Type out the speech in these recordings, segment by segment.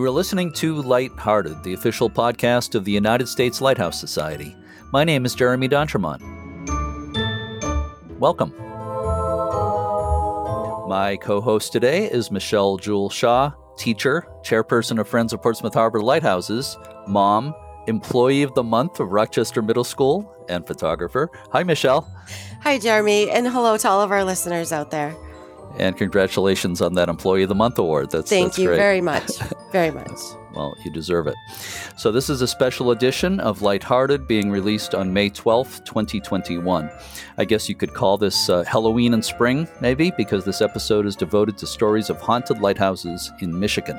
You are listening to Lighthearted, the official podcast of the United States Lighthouse Society. My name is Jeremy D'Entremont. Welcome. My co host today is Michelle Jewel Shaw, teacher, chairperson of Friends of Portsmouth Harbor Lighthouses, mom, employee of the month of Rochester Middle School, and photographer. Hi, Michelle. Hi, Jeremy, and hello to all of our listeners out there. And congratulations on that Employee of the Month award. That's thank that's you great. very much, very much. well, you deserve it. So this is a special edition of Lighthearted, being released on May twelfth, twenty twenty one. I guess you could call this uh, Halloween and spring, maybe, because this episode is devoted to stories of haunted lighthouses in Michigan.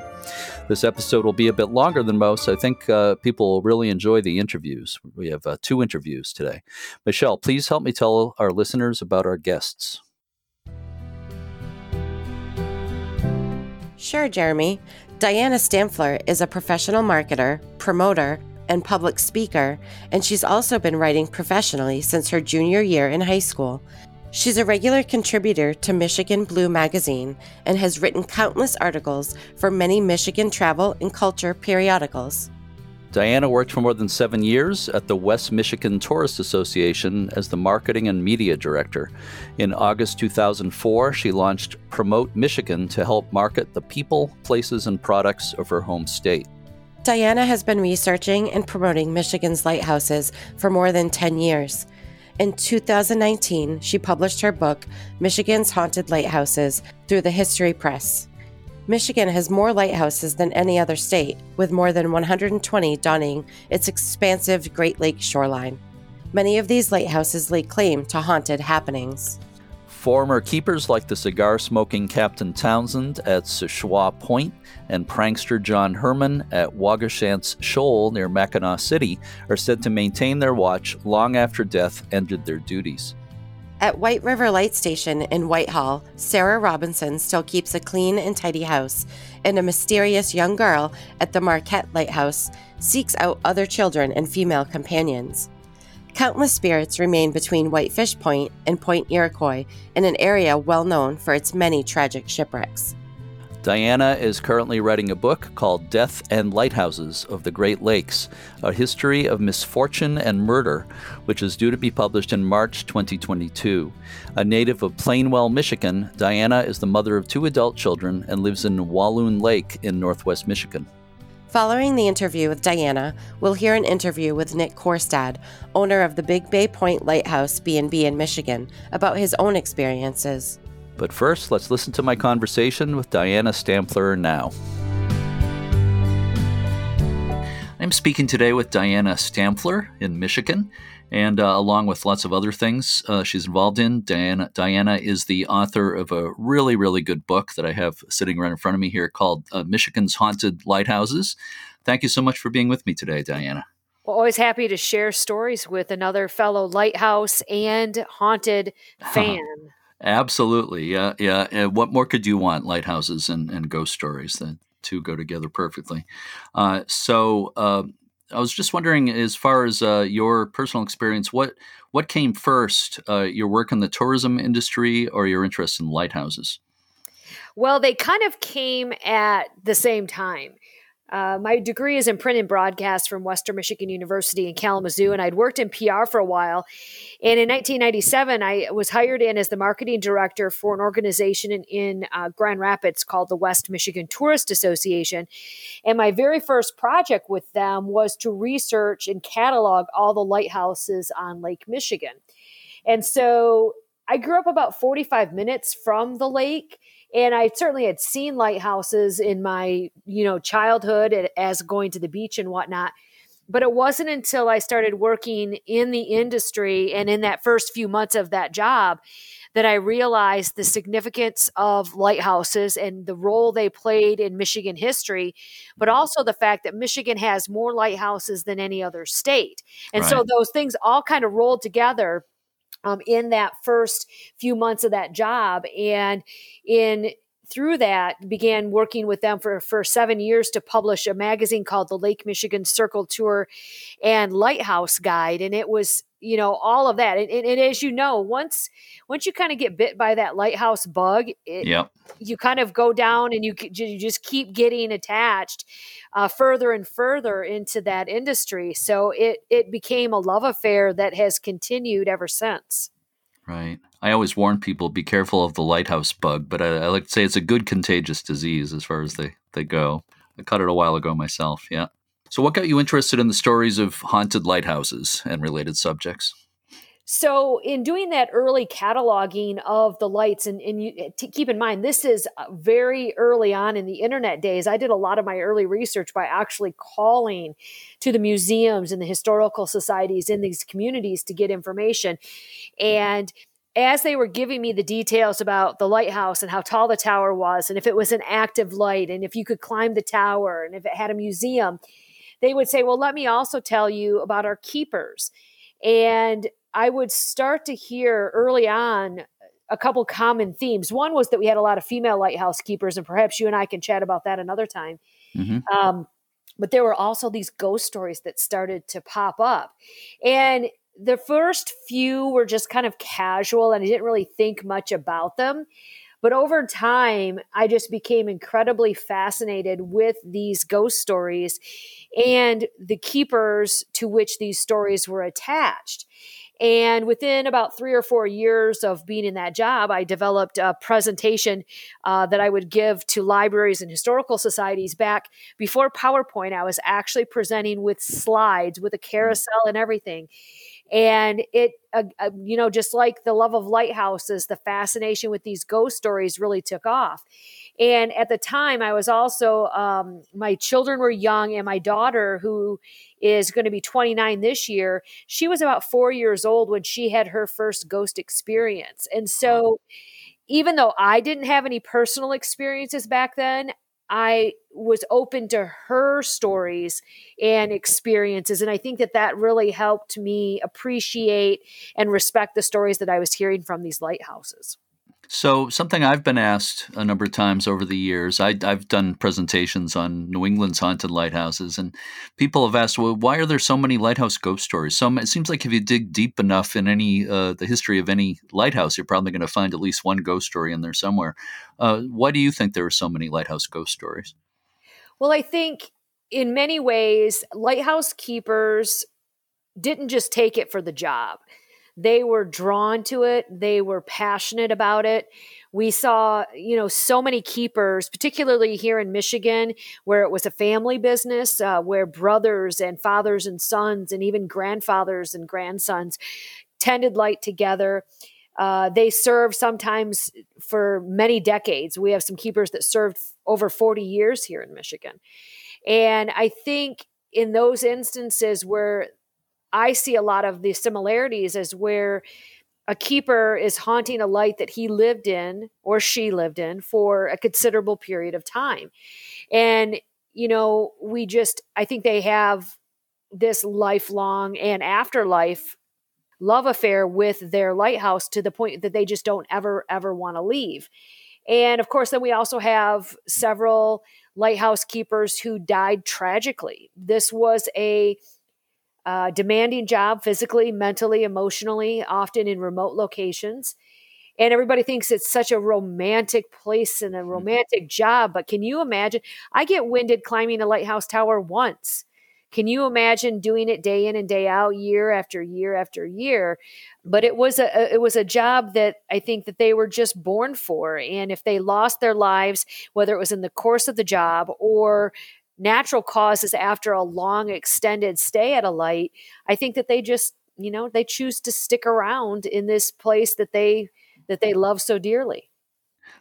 This episode will be a bit longer than most. I think uh, people will really enjoy the interviews. We have uh, two interviews today. Michelle, please help me tell our listeners about our guests. Sure, Jeremy. Diana Stampfler is a professional marketer, promoter, and public speaker, and she's also been writing professionally since her junior year in high school. She's a regular contributor to Michigan Blue magazine and has written countless articles for many Michigan travel and culture periodicals. Diana worked for more than seven years at the West Michigan Tourist Association as the marketing and media director. In August 2004, she launched Promote Michigan to help market the people, places, and products of her home state. Diana has been researching and promoting Michigan's lighthouses for more than 10 years. In 2019, she published her book, Michigan's Haunted Lighthouses, through the History Press. Michigan has more lighthouses than any other state, with more than 120 donning its expansive Great Lake shoreline. Many of these lighthouses lay claim to haunted happenings. Former keepers like the cigar smoking Captain Townsend at Seul Choix Point and prankster John Herman at Waugoshance Shoal near Mackinaw City are said to maintain their watch long after death ended their duties. At White River Light Station in Whitehall, Sarah Robinson still keeps a clean and tidy house, and a mysterious young girl at the Marquette Lighthouse seeks out other children and female companions. Countless spirits remain between Whitefish Point and Point Iroquois in an area well known for its many tragic shipwrecks. Diana is currently writing a book called Death and Lighthouses of the Great Lakes A History of Misfortune and Murder, which is due to be published in March 2022. A native of Plainwell, Michigan, Diana is the mother of two adult children and lives in Walloon Lake in northwest Michigan. Following the interview with Diana, we'll hear an interview with Nick Korstad, owner of the Big Bay Point Lighthouse B&B in Michigan, about his own experiences. But first, let's listen to my conversation with Diana Stampfler now. I'm speaking today with Diana Stampfler in Michigan, and uh, along with lots of other things uh, she's involved in. Diana, Diana is the author of a really, really good book that I have sitting right in front of me here called uh, Michigan's Haunted Lighthouses. Thank you so much for being with me today, Diana. Well, always happy to share stories with another fellow lighthouse and haunted fan. Absolutely, yeah, yeah. And what more could you want? Lighthouses and, and ghost stories. The two go together perfectly. Uh, so uh, I was just wondering, as far as uh, your personal experience, what what came first? Uh, your work in the tourism industry or your interest in lighthouses? Well, they kind of came at the same time. Uh, my degree is in print and broadcast from Western Michigan University in Kalamazoo, and I'd worked in PR for a while. And in 1997, I was hired in as the marketing director for an organization in, in uh, Grand Rapids called the West Michigan Tourist Association. And my very first project with them was to research and catalog all the lighthouses on Lake Michigan. And so I grew up about 45 minutes from the lake and I certainly had seen lighthouses in my, you know, childhood as going to the beach and whatnot. But it wasn't until I started working in the industry and in that first few months of that job that I realized the significance of lighthouses and the role they played in Michigan history, but also the fact that Michigan has more lighthouses than any other state. And right. so those things all kind of rolled together um, in that first few months of that job. And in through that, began working with them for, for seven years to publish a magazine called the Lake Michigan Circle Tour and Lighthouse Guide. And it was you know all of that and, and, and, as you know once once you kind of get bit by that lighthouse bug it, yep. you kind of go down and you, you just keep getting attached uh, further and further into that industry. So it it became a love affair that has continued ever since. Right. I always warn people be careful of the lighthouse bug but I, I like to say it's a good contagious disease as far as they they go. I caught it a while ago myself yeah so, what got you interested in the stories of haunted lighthouses and related subjects? So, in doing that early cataloging of the lights, and, and you, keep in mind, this is uh, very early on in the internet days. I did a lot of my early research by actually calling to the museums and the historical societies in these communities to get information. And as they were giving me the details about the lighthouse and how tall the tower was, and if it was an active light, and if you could climb the tower, and if it had a museum, they would say, Well, let me also tell you about our keepers. And I would start to hear early on a couple common themes. One was that we had a lot of female lighthouse keepers, and perhaps you and I can chat about that another time. Mm-hmm. Um, but there were also these ghost stories that started to pop up. And the first few were just kind of casual, and I didn't really think much about them. But over time, I just became incredibly fascinated with these ghost stories and the keepers to which these stories were attached. And within about three or four years of being in that job, I developed a presentation uh, that I would give to libraries and historical societies back before PowerPoint. I was actually presenting with slides, with a carousel and everything and it uh, uh, you know just like the love of lighthouses the fascination with these ghost stories really took off. And at the time i was also um, my children were young and my daughter who is going to be 29 this year she was about four years old when she had her first ghost experience. And so even though i didn't have any personal experiences back then I was open to her stories and experiences. And I think that that really helped me appreciate and respect the stories that I was hearing from these lighthouses. So, something I've been asked a number of times over the years, I, have done presentations on New England's haunted lighthouses, and people have asked, well, why are there so many lighthouse ghost stories? So, it seems like if you dig deep enough in any uh, the history of any lighthouse, you're probably going to find at least one ghost story in there somewhere. Uh, why do you think there are so many lighthouse ghost stories? Well, I think in many ways, lighthouse keepers didn't just take it for the job they were drawn to it. They were passionate about it. We saw you know so many keepers particularly here in michigan where it was a family business uh, where brothers and fathers and sons and even grandfathers and grandsons tended light together. Uh, they served sometimes for many decades. We have some keepers that served over 40 years here in michigan. And i think in those instances where I see a lot of the similarities as where a keeper is haunting a light that he lived in or she lived in for a considerable period of time. And, you know, we just, I think they have this lifelong and afterlife love affair with their lighthouse to the point that they just don't ever, ever want to leave. And of course, then we also have several lighthouse keepers who died tragically. This was a uh, demanding job physically, mentally, emotionally, often in remote locations. And everybody thinks it's such a romantic place and a mm-hmm. romantic job. But can you imagine? I get winded climbing a lighthouse tower once. Can you imagine doing it day in and day out, year after year after year? But it was a it was a job that I think that they were just born for. And if they lost their lives, whether it was in the course of the job or natural causes after a long extended stay at a light i think that they just you know they choose to stick around in this place that they that they love so dearly.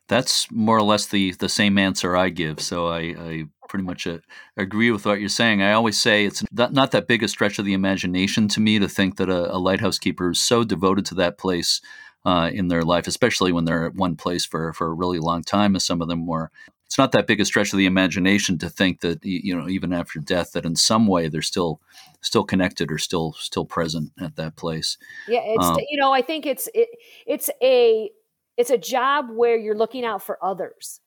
That's more or less the the same answer i give so i i pretty much uh, agree with what you're saying. I always say it's not, not that big a stretch of the imagination to me to think that a, a lighthouse keeper is so devoted to that place uh, in their life, especially when they're at one place for, for a really long time, as some of them were it's not that big a stretch of the imagination to think that you know even after death that in some way they're still still connected or still still present at that place. Yeah, it's um, you know I think it's it, it's a it's a job where you're looking out for others.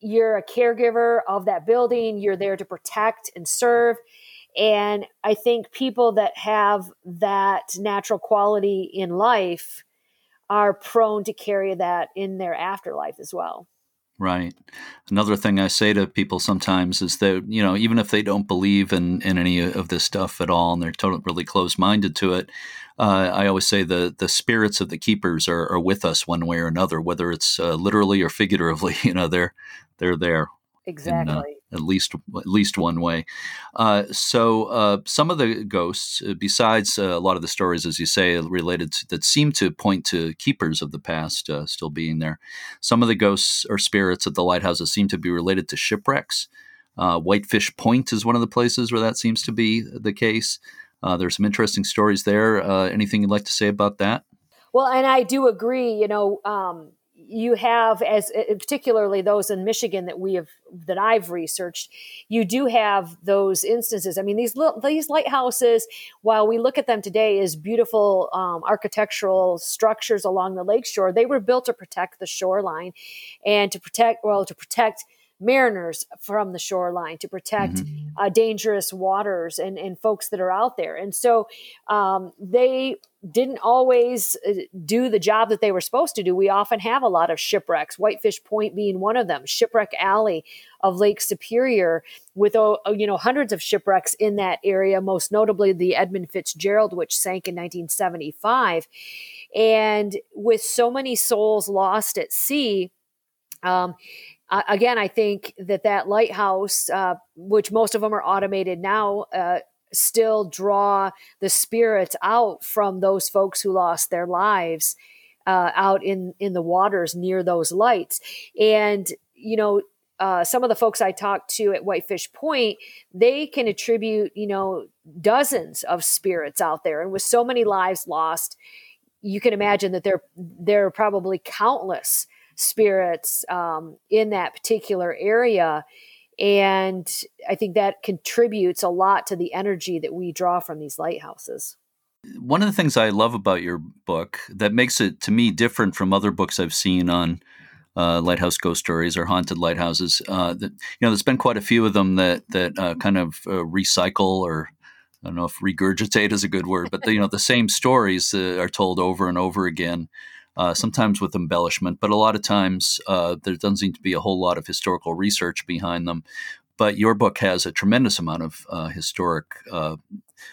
you're a caregiver of that building, you're there to protect and serve. And I think people that have that natural quality in life are prone to carry that in their afterlife as well. Right. Another thing I say to people sometimes is that, you know, even if they don't believe in, in any of this stuff at all and they're totally really closed minded to it, uh, I always say the, the spirits of the keepers are, are with us one way or another, whether it's uh, literally or figuratively, you know, they're, they're there. Exactly. In, uh, at least at least one way. Uh, so uh, some of the ghosts, uh, besides uh, a lot of the stories, as you say, related to, that seem to point to keepers of the past uh, still being there. Some of the ghosts or spirits at the lighthouses seem to be related to shipwrecks. Uh, Whitefish Point is one of the places where that seems to be the case. there's some interesting stories there. anything you'd like to say about that? Well, and I do agree. You know, um, you have as uh, particularly those in Michigan that we have that I've researched you do have those instances I mean these these lighthouses while we look at them today as beautiful um, architectural structures along the lakeshore they were built to protect the shoreline and to protect well to protect mariners from the shoreline to protect mm-hmm. uh, dangerous waters and, and folks that are out there. And so um, they didn't always uh, do the job that they were supposed to do. We often have a lot of shipwrecks, Whitefish Point being one of them, Shipwreck Alley of Lake Superior, with uh, you know hundreds of shipwrecks in that area, most notably the Edmund Fitzgerald, which sank in 1975. And with so many souls lost at sea, um, again, I think that that lighthouse, uh, which most of them are automated now, uh, still draw the spirits out from those folks who lost their lives uh, out in in the waters near those lights. And you know, uh, some of the folks I talked to at Whitefish Point, they can attribute you know dozens of spirits out there, and with so many lives lost, you can imagine that there there are probably countless spirits um, in that particular area. And I think that contributes a lot to the energy that we draw from these lighthouses. One of the things I love about your book that makes it to me different from other books I've seen on uh, lighthouse ghost stories or haunted lighthouses. Uh, that you know, there's been quite a few of them that that uh, kind of uh, recycle or I don't know if regurgitate is a good word, but the, you know the same stories uh, are told over and over again uh, sometimes with embellishment, but a lot of times uh, there doesn't seem to be a whole lot of historical research behind them. But your book has a tremendous amount of uh, historic uh,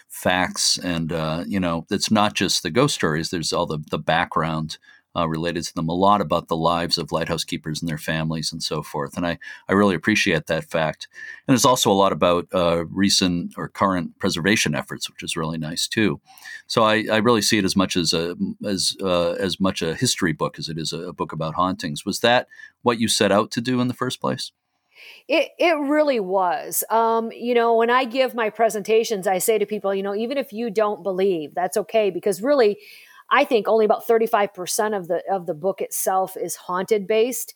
facts, and uh, you know it's not just the ghost stories. There's all the the background uh, related to them, a lot about the lives of lighthouse keepers and their families and so forth. And I, I really appreciate that fact. And there's also a lot about uh, recent or current preservation efforts, which is really nice too. So I, I really see it as much as a as uh, as much a history book as it is a, book about hauntings. Was that what you set out to do in the first place? It it really was. Um, you know, when I give my presentations, I say to people, you know, even if you don't believe, that's okay because really I think only about 35% of the of the book itself is haunted based.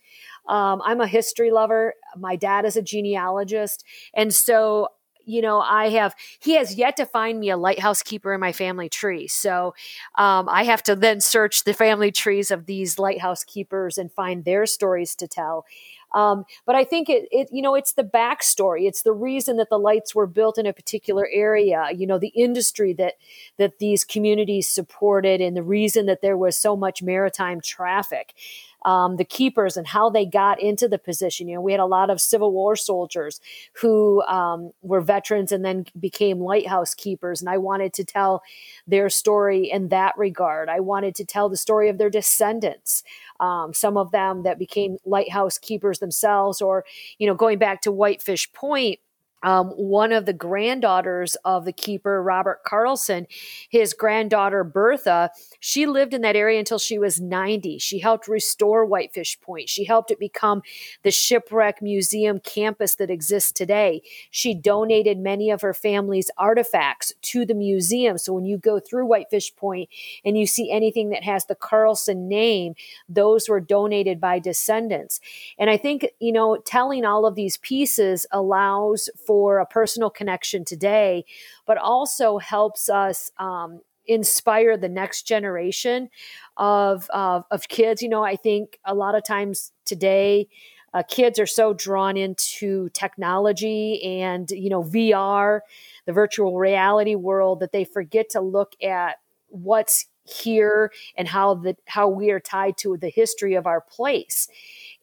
Um, I'm a history lover. My dad is a genealogist, and so you know i have he has yet to find me a lighthouse keeper in my family tree so um, i have to then search the family trees of these lighthouse keepers and find their stories to tell um, but I think it, it, you know, it's the backstory. It's the reason that the lights were built in a particular area. You know, the industry that that these communities supported, and the reason that there was so much maritime traffic um, the keepers and how they got into the position. You know, we had a lot of Civil War soldiers who um, were veterans and then became lighthouse keepers. And I wanted to tell their story in that regard. I wanted to tell the story of their descendants. Um, some of them that became lighthouse keepers themselves, or, you know, going back to Whitefish Point um, one of the granddaughters of the keeper, Robert Carlson, his granddaughter Bertha, she lived in that area until she was 90. She helped restore Whitefish Point. She helped it become the shipwreck museum campus that exists today. She donated many of her family's artifacts to the museum. So when you go through Whitefish Point and you see anything that has the Carlson name, those were donated by descendants. And I think, you know, telling all of these pieces allows for a personal connection today, but also helps us um, inspire the next generation of, of, of kids. You know, I think a lot of times today, uh, kids are so drawn into technology and you know VR, the virtual reality world, that they forget to look at what's here and how the how we are tied to the history of our place.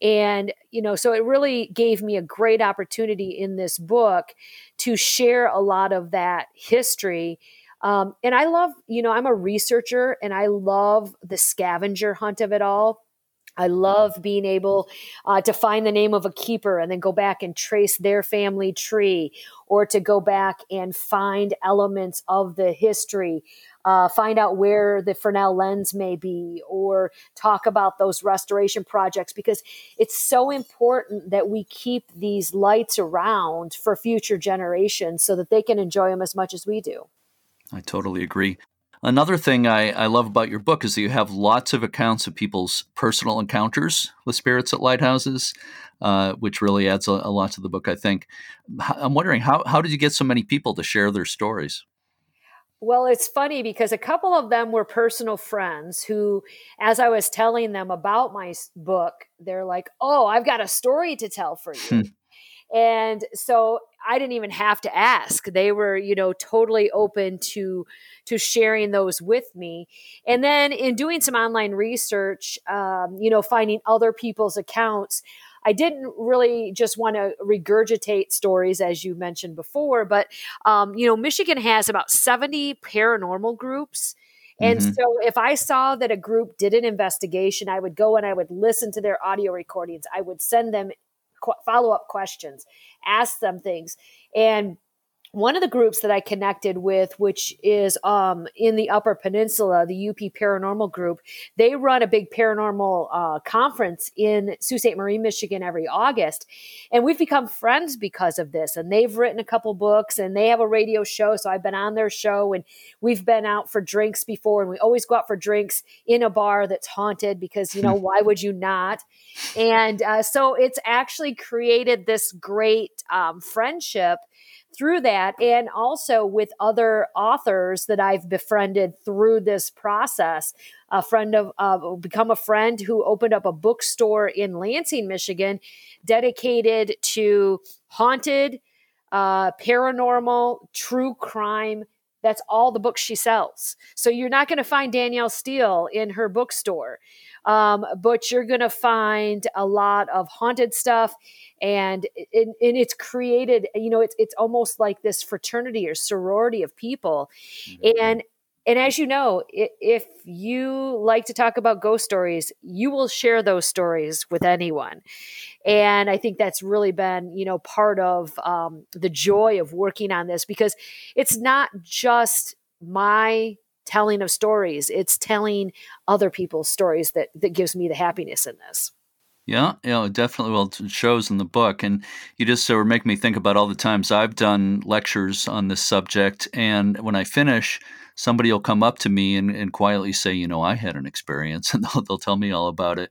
And, you know, so it really gave me a great opportunity in this book to share a lot of that history. Um, and I love, you know, I'm a researcher and I love the scavenger hunt of it all. I love being able uh, to find the name of a keeper and then go back and trace their family tree, or to go back and find elements of the history, uh, find out where the Fresnel lens may be, or talk about those restoration projects because it's so important that we keep these lights around for future generations so that they can enjoy them as much as we do. I totally agree. Another thing I, I love about your book is that you have lots of accounts of people's personal encounters with spirits at lighthouses, uh, which really adds a, a, lot to the book, I think. I'm wondering, how, how did you get so many people to share their stories? Well, it's funny because a couple of them were personal friends who, as I was telling them about my book, they're like, Oh, I've got a story to tell for you. Hmm. And so I didn't even have to ask. They were, you know, totally open to to sharing those with me. And then in doing some online research, um, you know, finding other people's accounts, I didn't really just want to regurgitate stories as you mentioned before, but um, you know, Michigan has about seventy paranormal groups. And mm-hmm. so if I saw that a group did an investigation, I would go and I would listen to their audio recordings. I would send them follow up questions, ask them things. And one of the groups that I connected with, which is um, in the Upper Peninsula, the UP Paranormal Group, they run a big paranormal uh, conference in Sault Ste. Marie, Michigan every August. And we've become friends because of this. And they've written a couple books and they have a radio show. So I've been on their show and we've been out for drinks before. And we always go out for drinks in a bar that's haunted because, you know, why would you not? And uh, so it's actually created this great um, friendship through that and also with other authors that I've befriended through this process. A friend of uh, become a friend who opened up a bookstore in Lansing, Michigan, dedicated to haunted, uh, paranormal, true crime. That's all the books she sells. So you're not going to find Danielle Steel in her bookstore. Um, but you're going to find a lot of haunted stuff and, and, and it's created you know it's, it's almost like this fraternity or sorority of people mm-hmm. and and as you know if you like to talk about ghost stories you will share those stories with anyone and i think that's really been you know part of um, the joy of working on this because it's not just my telling of stories it's telling other people's stories that that gives me the happiness in this yeah, yeah, definitely. Well, it shows in the book, and you just sort of make me think about all the times I've done lectures on this subject, and when I finish, somebody will come up to me and, and quietly say, "You know, I had an experience," and they'll, they'll tell me all about it.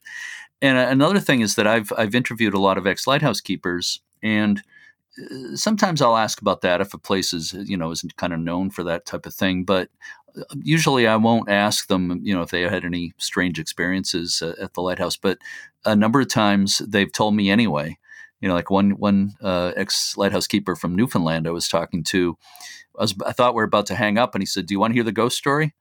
And another thing is that I've I've interviewed a lot of ex lighthouse keepers, and uh, sometimes I'll ask about that if a place is you know isn't kind of known for that type of thing. But usually I won't ask them, you know, if they had any strange experiences uh, at the lighthouse, but a number of times they've told me anyway. You know, like one one uh, ex lighthouse keeper from Newfoundland I was talking to, I, was, I thought we are about to hang up, and he said, "Do you want to hear the ghost story?"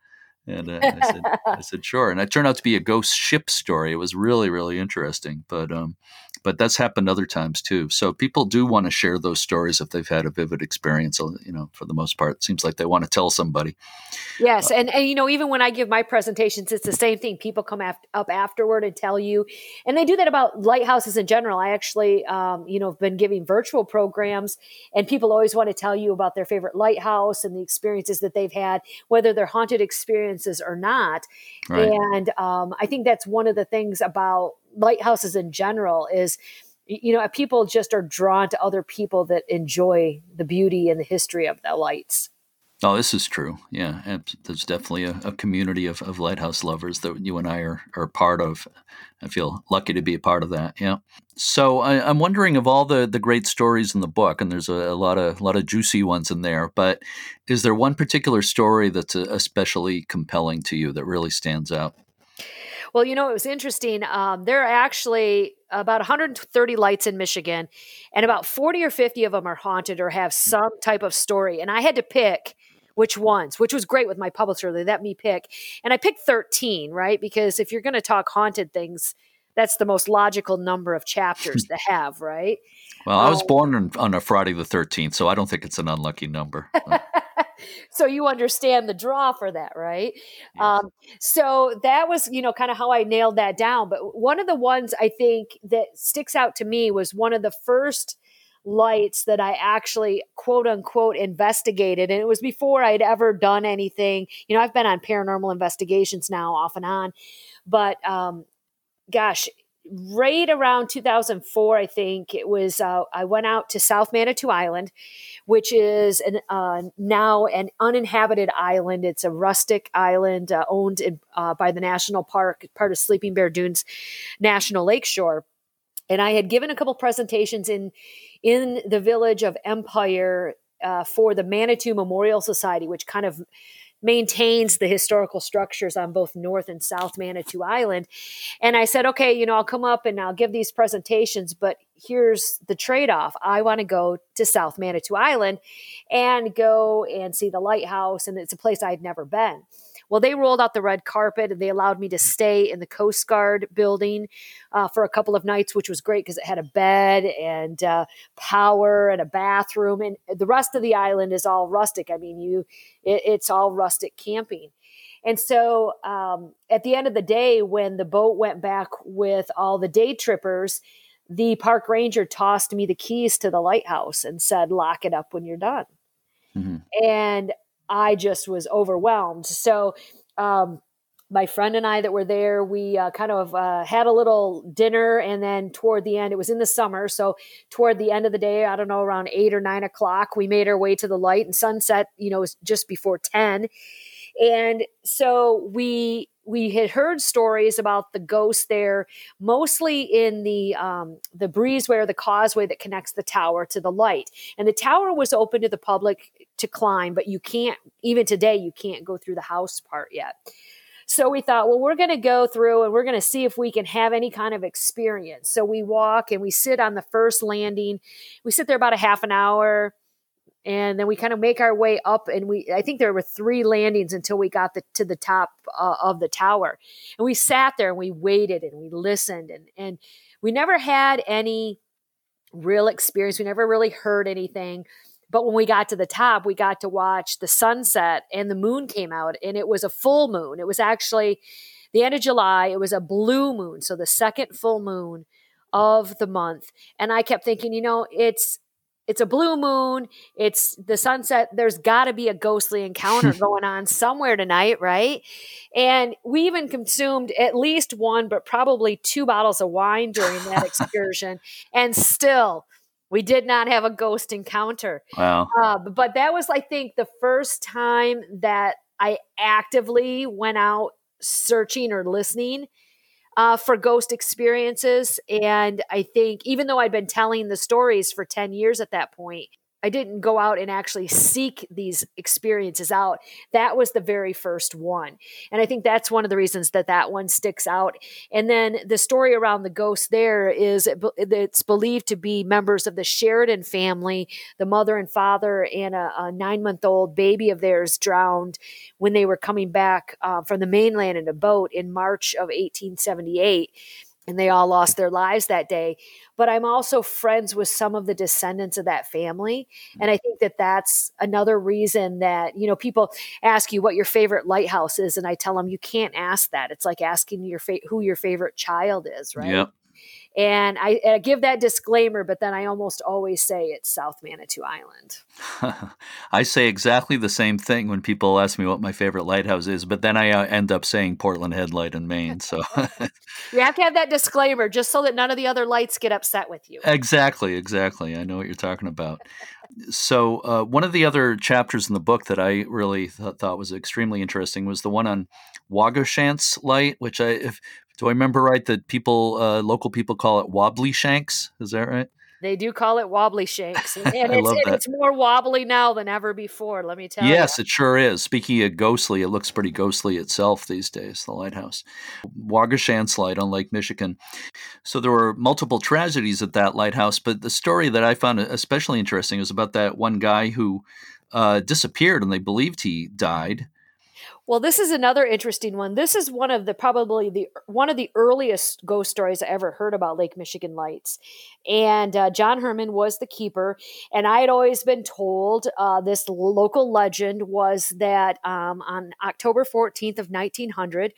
And uh, I said, "I said sure." And it turned out to be a ghost ship story. It was really really interesting, but um, but that's happened other times too. So people do want to share those stories if they've had a vivid experience. Uh, you know, for the most part, it seems like they want to tell somebody. Yes, uh, and and you know, even when I give my presentations, it's the same thing. People come af- up afterward and tell you, and they do that about lighthouses in general. I actually, um, you know, have been giving virtual programs, and people always want to tell you about their favorite lighthouse and the experiences that they've had, whether they're haunted experiences or not. Right. And um, I think that's one of the things about lighthouses in general is you know people just are drawn to other people that enjoy the beauty and the history of the lights Oh, this is true. Yeah, there's definitely a, a, community of, of lighthouse lovers that you and I are, are part of. I feel lucky to be a part of that. Yeah. So I, am wondering of all the, the great stories in the book, and there's a, a, lot of a lot of juicy ones in there. But is there one particular story that's uh, especially compelling to you that really stands out? Well, you know, it was interesting. Um, there are actually about 130 lights in Michigan, and about 40 or 50 of them are haunted or have some type of story. And I had to pick which ones, which was great with my publisher. They let me pick. And I picked 13, right? Because if you're going to talk haunted things, that's the most logical number of chapters to have, right? Well, I was um, born on, on, a Friday the 13th, so I don't think it's an unlucky number. so you understand the draw for that, right? Yes. Um, so that was, you know, kind of how I nailed that down. But one of the ones I think that sticks out to me was one of the first lights that I actually quote unquote investigated. And it was before I'd ever done anything. You know, I've been on paranormal investigations now off and on, but um, gosh, right around 2004, I think it was, uh, I went out to South Manitou Island, which is an, uh, now an uninhabited island. It's a rustic island uh, owned in, uh, by the national park, part of Sleeping Bear Dunes National Lakeshore. And I had given a couple presentations in in the village of Empire uh, for the Manitou Memorial Society, which kind of maintains the historical structures on both North and South Manitou Island. And I said, okay, you know, I'll come up and I'll give these presentations, but here's the trade off. I want to go to South Manitou Island and go and see the lighthouse. And it's a place I'd never been. Well, they rolled out the red carpet and they allowed me to stay in the Coast Guard building uh, for a couple of nights, which was great because it had a bed and uh, power and a bathroom. And the rest of the island is all rustic. I mean, you, it, it's all rustic camping. And so um, at the end of the day, when the boat went back with all the day trippers, the park ranger tossed me the keys to the lighthouse and said, lock it up when you're done. Mm-hmm. And I just was overwhelmed. So, um, my friend and I that were there, we uh, kind of uh, had a little dinner, and then toward the end, it was in the summer, so toward the end of the day, I don't know, around eight or nine o'clock, we made our way to the light, and sunset, you know, was just before ten, and so we we had heard stories about the ghosts there, mostly in the um, the breezeway, or the causeway that connects the tower to the light. And the tower was open to the public to climb, but you can't even today you can't go through the house part yet. So we thought, well, we're going to go through and we're going to see if we can have any kind of experience. So we walk and we sit on the first landing. We sit there about a half an hour and then we kind of make our way up and we i think there were three landings until we got the, to the top uh, of the tower. And we sat there and we waited and we listened and and we never had any real experience. We never really heard anything. But when we got to the top we got to watch the sunset and the moon came out and it was a full moon. It was actually the end of july. It was a blue moon. So the second full moon of the month. And i kept thinking you know it's it's a blue moon it's the sunset there's got to be a ghostly encounter going on somewhere tonight right? And we even consumed at least one but probably two bottles of wine during that excursion. And still we did not have a ghost encounter. Wow. Uh, but that was i think the first time that i actively went out searching or listening uh, for ghost experiences. And I think even though I'd been telling the stories for 10 years at that point, I didn't go out and actually seek these experiences out. That was the very first one. And I think that's one of the reasons that that one sticks out. And then the story around the ghost there is it's believed to be members of the Sheridan family, the mother and father, and a, a nine month old baby of theirs drowned when they were coming back uh, from the mainland in a boat in March of 1878 and they all lost their lives that day but i'm also friends with some of the descendants of that family. Hmm. And i think that that's another reason that you know people ask you what your favorite lighthouse is and i tell them you can't ask that. It's like asking your fa- who your favorite child is right? Yep. And I, I, give that disclaimer, but then I almost always say it's South Manitou Island. I say exactly the same thing when people ask me what my favorite lighthouse is, but then I uh, end up saying Portland Headlight in Maine. So you have to have that disclaimer just so that none of the other lights get upset with you. Exactly, exactly. I know what you're talking about. So uh, one of the other chapters in the book that I really th- thought was extremely interesting was the one on Waugoshance light, which I, if do I remember right that people, uh, local people call it wobbly shanks? Is that right? They do call it wobbly shanks, and, I it's, and it's more wobbly now than ever before. Let me tell you. Yes, it sure is. Speaking of ghostly, it looks pretty ghostly itself these days, the lighthouse. Waugoshance Light on Lake Michigan. So there were multiple tragedies at that lighthouse, but the story that I found especially interesting was about that one guy who uh, disappeared and they believed he died. Well, this is another interesting one. This is one of the probably the one of the earliest ghost stories I ever heard about Lake Michigan Lights, and uh, John Herman was the keeper. And I had always been told uh, this local legend was that um, on October fourteenth of nineteen hundred,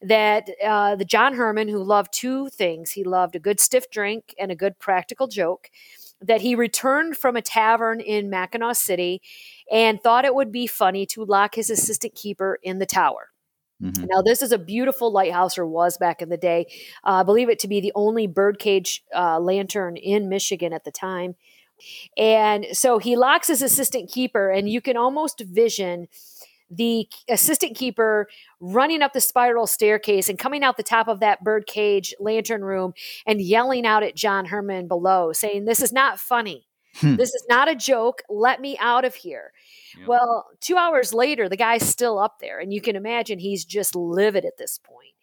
that uh, the John Herman who loved two things, he loved a good stiff drink and a good practical joke that he returned from a tavern in Mackinaw City and thought it would be funny to lock his assistant keeper in the tower. Mm-hmm. Now, this is a beautiful lighthouse, or was back in the day. Uh, I believe it to be the only birdcage uh, lantern in Michigan at the time. And so he locks his assistant keeper, and you can almost vision the assistant keeper running up the spiral staircase and coming out the top of that birdcage lantern room and yelling out at John Herman below, saying, This is not funny. Hmm. This is not a joke. Let me out of here. Yep. Well, two hours later, the guy's still up there, and you can imagine he's just livid at this point.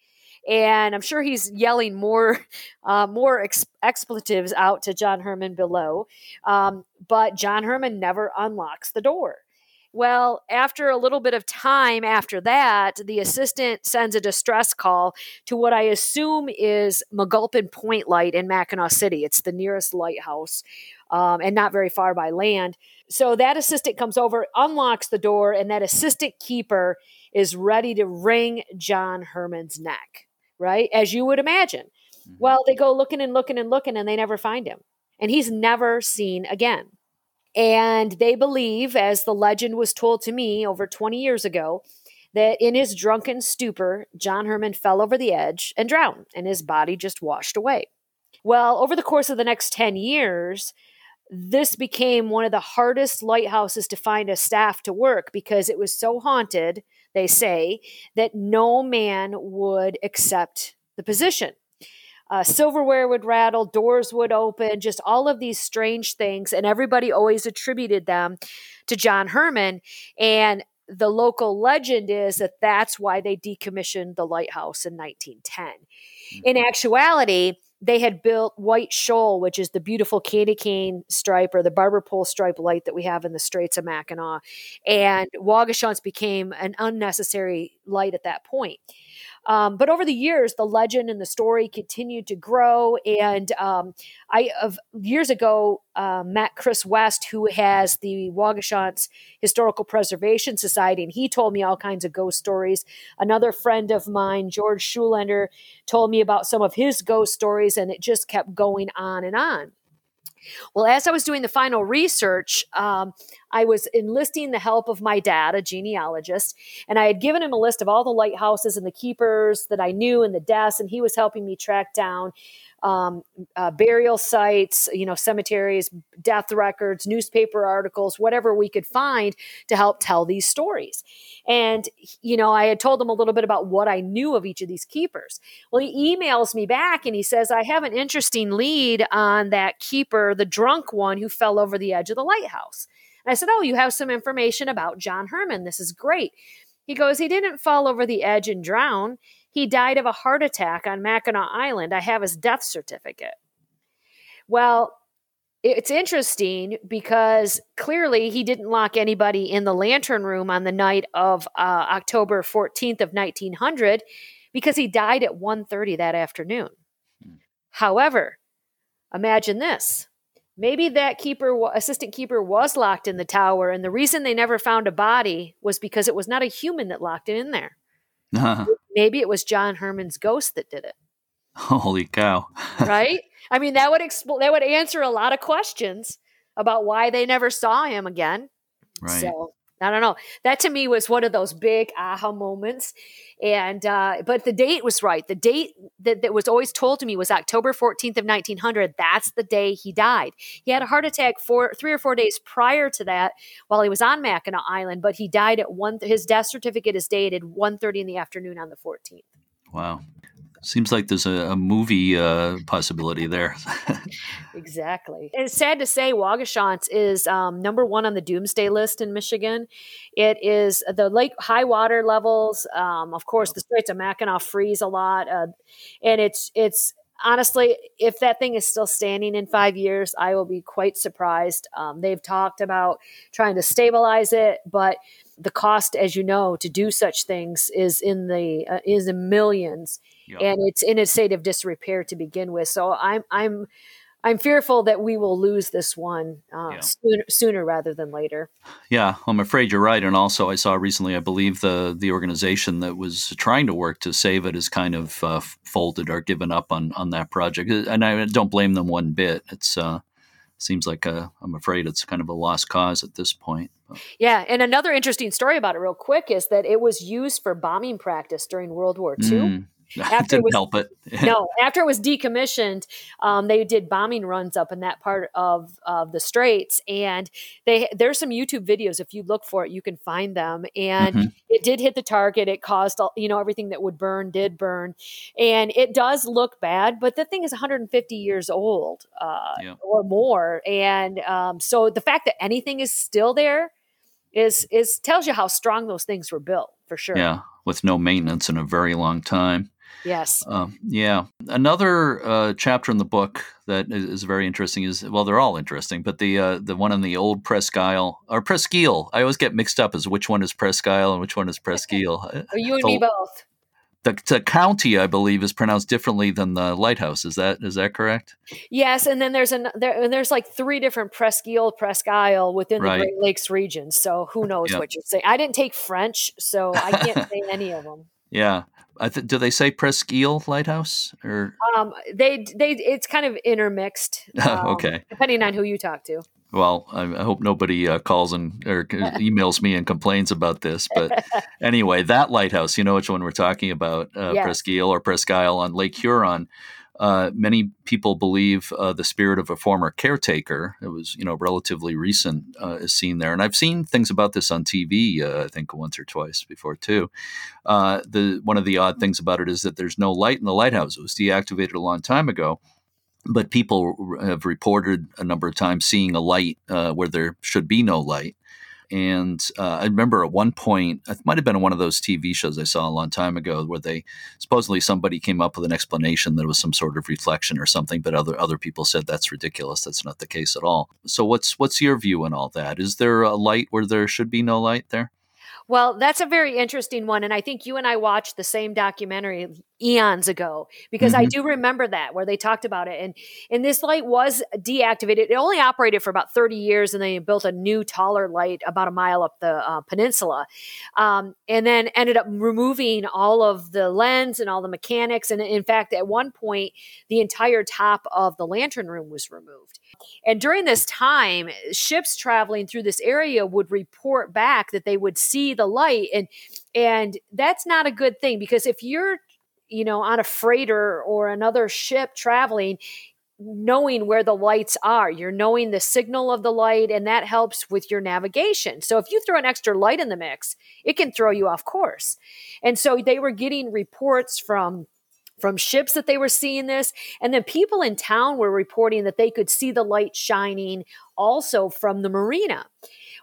And I'm sure he's yelling more, uh, more ex- expletives out to John Herman below. Um, but John Herman never unlocks the door. Well, after a little bit of time after that, the assistant sends a distress call to what I assume is McGulpin Point Light in Mackinaw City. It's the nearest lighthouse um, and not very far by land. So that assistant comes over, unlocks the door, and that assistant keeper is ready to wring John Herman's neck, right? As you would imagine. Mm-hmm. Well, they go looking and looking and looking, and they never find him. And he's never seen again. And they believe, as the legend was told to me over 20 years ago, that in his drunken stupor, John Herman fell over the edge and drowned, and his body just washed away. Well, over the course of the next 10 years, this became one of the hardest lighthouses to find a staff to work because it was so haunted, they say, that no man would accept the position uh, silverware would rattle, doors would open, just all of these strange things. And everybody always attributed them to John Herman. And the local legend is that that's why they decommissioned the lighthouse in 1910. Mm-hmm. In actuality, they had built White Shoal, which is the beautiful candy cane stripe or the barber pole stripe light that we have in the Straits of Mackinac. And Waugoshance became an unnecessary light at that point. Um, but over the years, the legend and the story continued to grow. And um, I, of years ago, uh, met Chris West, who has the Waugoshance Historical Preservation Society, and he told me all kinds of ghost stories. Another friend of mine, George Schulander, told me about some of his ghost stories, and it just kept going on and on. Well, as I was doing the final research, um, I was enlisting the help of my dad, a genealogist, and I had given him a list of all the lighthouses and the keepers that I knew and the deaths, and he was helping me track down um, uh, burial sites, you know, cemeteries, death records, newspaper articles, whatever we could find to help tell these stories. And, you know, I had told him a little bit about what I knew of each of these keepers. Well, he emails me back and he says, I have an interesting lead on that keeper, the drunk one who fell over the edge of the lighthouse. And I said, Oh, you have some information about John Herman. This is great. He goes, He didn't fall over the edge and drown. He died of a heart attack on Mackinac Island. I have his death certificate. Well, it's interesting because clearly he didn't lock anybody in the lantern room on the night of uh, October 14th of 1900 because he died at 1:30 that afternoon. Hmm. However, imagine this. Maybe that keeper assistant keeper was locked in the tower and the reason they never found a body was because it was not a human that locked it in there. Uh-huh. Maybe it was John Herman's ghost that did it. Holy cow. right? I mean, that would expl- that would answer a lot of questions about why they never saw him again. Right. So I don't know. That to me was one of those big aha moments. And uh, but the date was right. The date that, that was always told to me was October 14th of 1900. That's the day he died. He had a heart attack for three or four days prior to that while he was on Mackinac Island, but he died at one. His death certificate is dated 1.30 in the afternoon on the 14th. Wow. Seems like there's a, a movie uh, possibility there. exactly. And it's sad to say Waugoshance is um, number one on the doomsday list in Michigan. It is the lake high water levels. Um, of course, the Straits of Mackinac freeze a lot, uh, and it's it's honestly, if that thing is still standing in five years, I will be quite surprised. Um, they've talked about trying to stabilize it, but the cost, as you know, to do such things is in the uh, is in millions, yep. and it's in a state of disrepair to begin with. So I'm I'm I'm fearful that we will lose this one uh, yeah. sooner, sooner rather than later. Yeah, I'm afraid you're right. And also, I saw recently, I believe the the organization that was trying to work to save it has kind of uh, folded or given up on on that project. And I don't blame them one bit. It's uh, seems like a, uh, I'm afraid it's kind of a lost cause at this point. Yeah, and another interesting story about it, real quick, is that it was used for bombing practice during World War II. Mm. After Didn't was, help it. no, after it was decommissioned, um, they did bombing runs up in that part of, of the straits, and they there's some YouTube videos. If you look for it, you can find them. And mm-hmm. it did hit the target. It caused you know everything that would burn did burn, and it does look bad. But the thing is 150 years old uh, yeah. or more, and um, so the fact that anything is still there is is tells you how strong those things were built for sure. Yeah, with no maintenance in a very long time. Yes. Um, yeah. Another uh, chapter in the book that is, is, very interesting is well, they're all interesting, but the uh, the one on the old Presque Isle or Presque Isle. I always get mixed up as which one is Presque Isle and which one is Presqu'Île. oh, you and the, me both. The, the, county, I believe, is pronounced differently than the lighthouse. Is that is that correct? Yes, and then there's an there there's like three different Presque Isle, Presque Isle within right. the Great Lakes region. So who knows what you're saying? I didn't take French, so I can't say any of them. Yeah, th- do they say Presqu'Île Lighthouse or? Um, they they it's kind of intermixed. Um, okay. Depending on who you talk to. Well, I, I hope nobody uh, calls and or emails me and complains about this. But anyway, that lighthouse, you know which one we're talking about, uh, yes. Presqu'Île or Presque Isle on Lake Huron. Uh, many people believe uh, the spirit of a former caretaker, it was you know relatively recent, uh, is seen there, and I've seen things about this on TV. Uh, I think once or twice before too. Uh, the one of the odd things about it is that there's no light in the lighthouse. It was deactivated a long time ago, but people have reported a number of times seeing a light uh, where there should be no light. And uh, I remember at one point, it might have been one of those TV shows I saw a long time ago, where they supposedly somebody came up with an explanation that was some sort of reflection or something, but other other people said that's ridiculous. That's not the case at all. So what's what's your view on all that? Is there a light where there should be no light there? Well, that's a very interesting one. And I think you and I watched the same documentary eons ago because mm-hmm. I do remember that where they talked about it. And, and this light was deactivated. It only operated for about 30 years and they built a new, taller light about a mile up the uh, peninsula. Um, and then ended up removing all of the lens and all the mechanics. And in fact, at one point, the entire top of the lantern room was removed. And during this time, ships traveling through this area would report back that they would see the light and and that's not a good thing because if you're you know on a freighter or another ship traveling knowing where the lights are you're knowing the signal of the light and that helps with your navigation so if you throw an extra light in the mix it can throw you off course and so they were getting reports from from ships that they were seeing this. And then people in town were reporting that they could see the light shining also from the marina.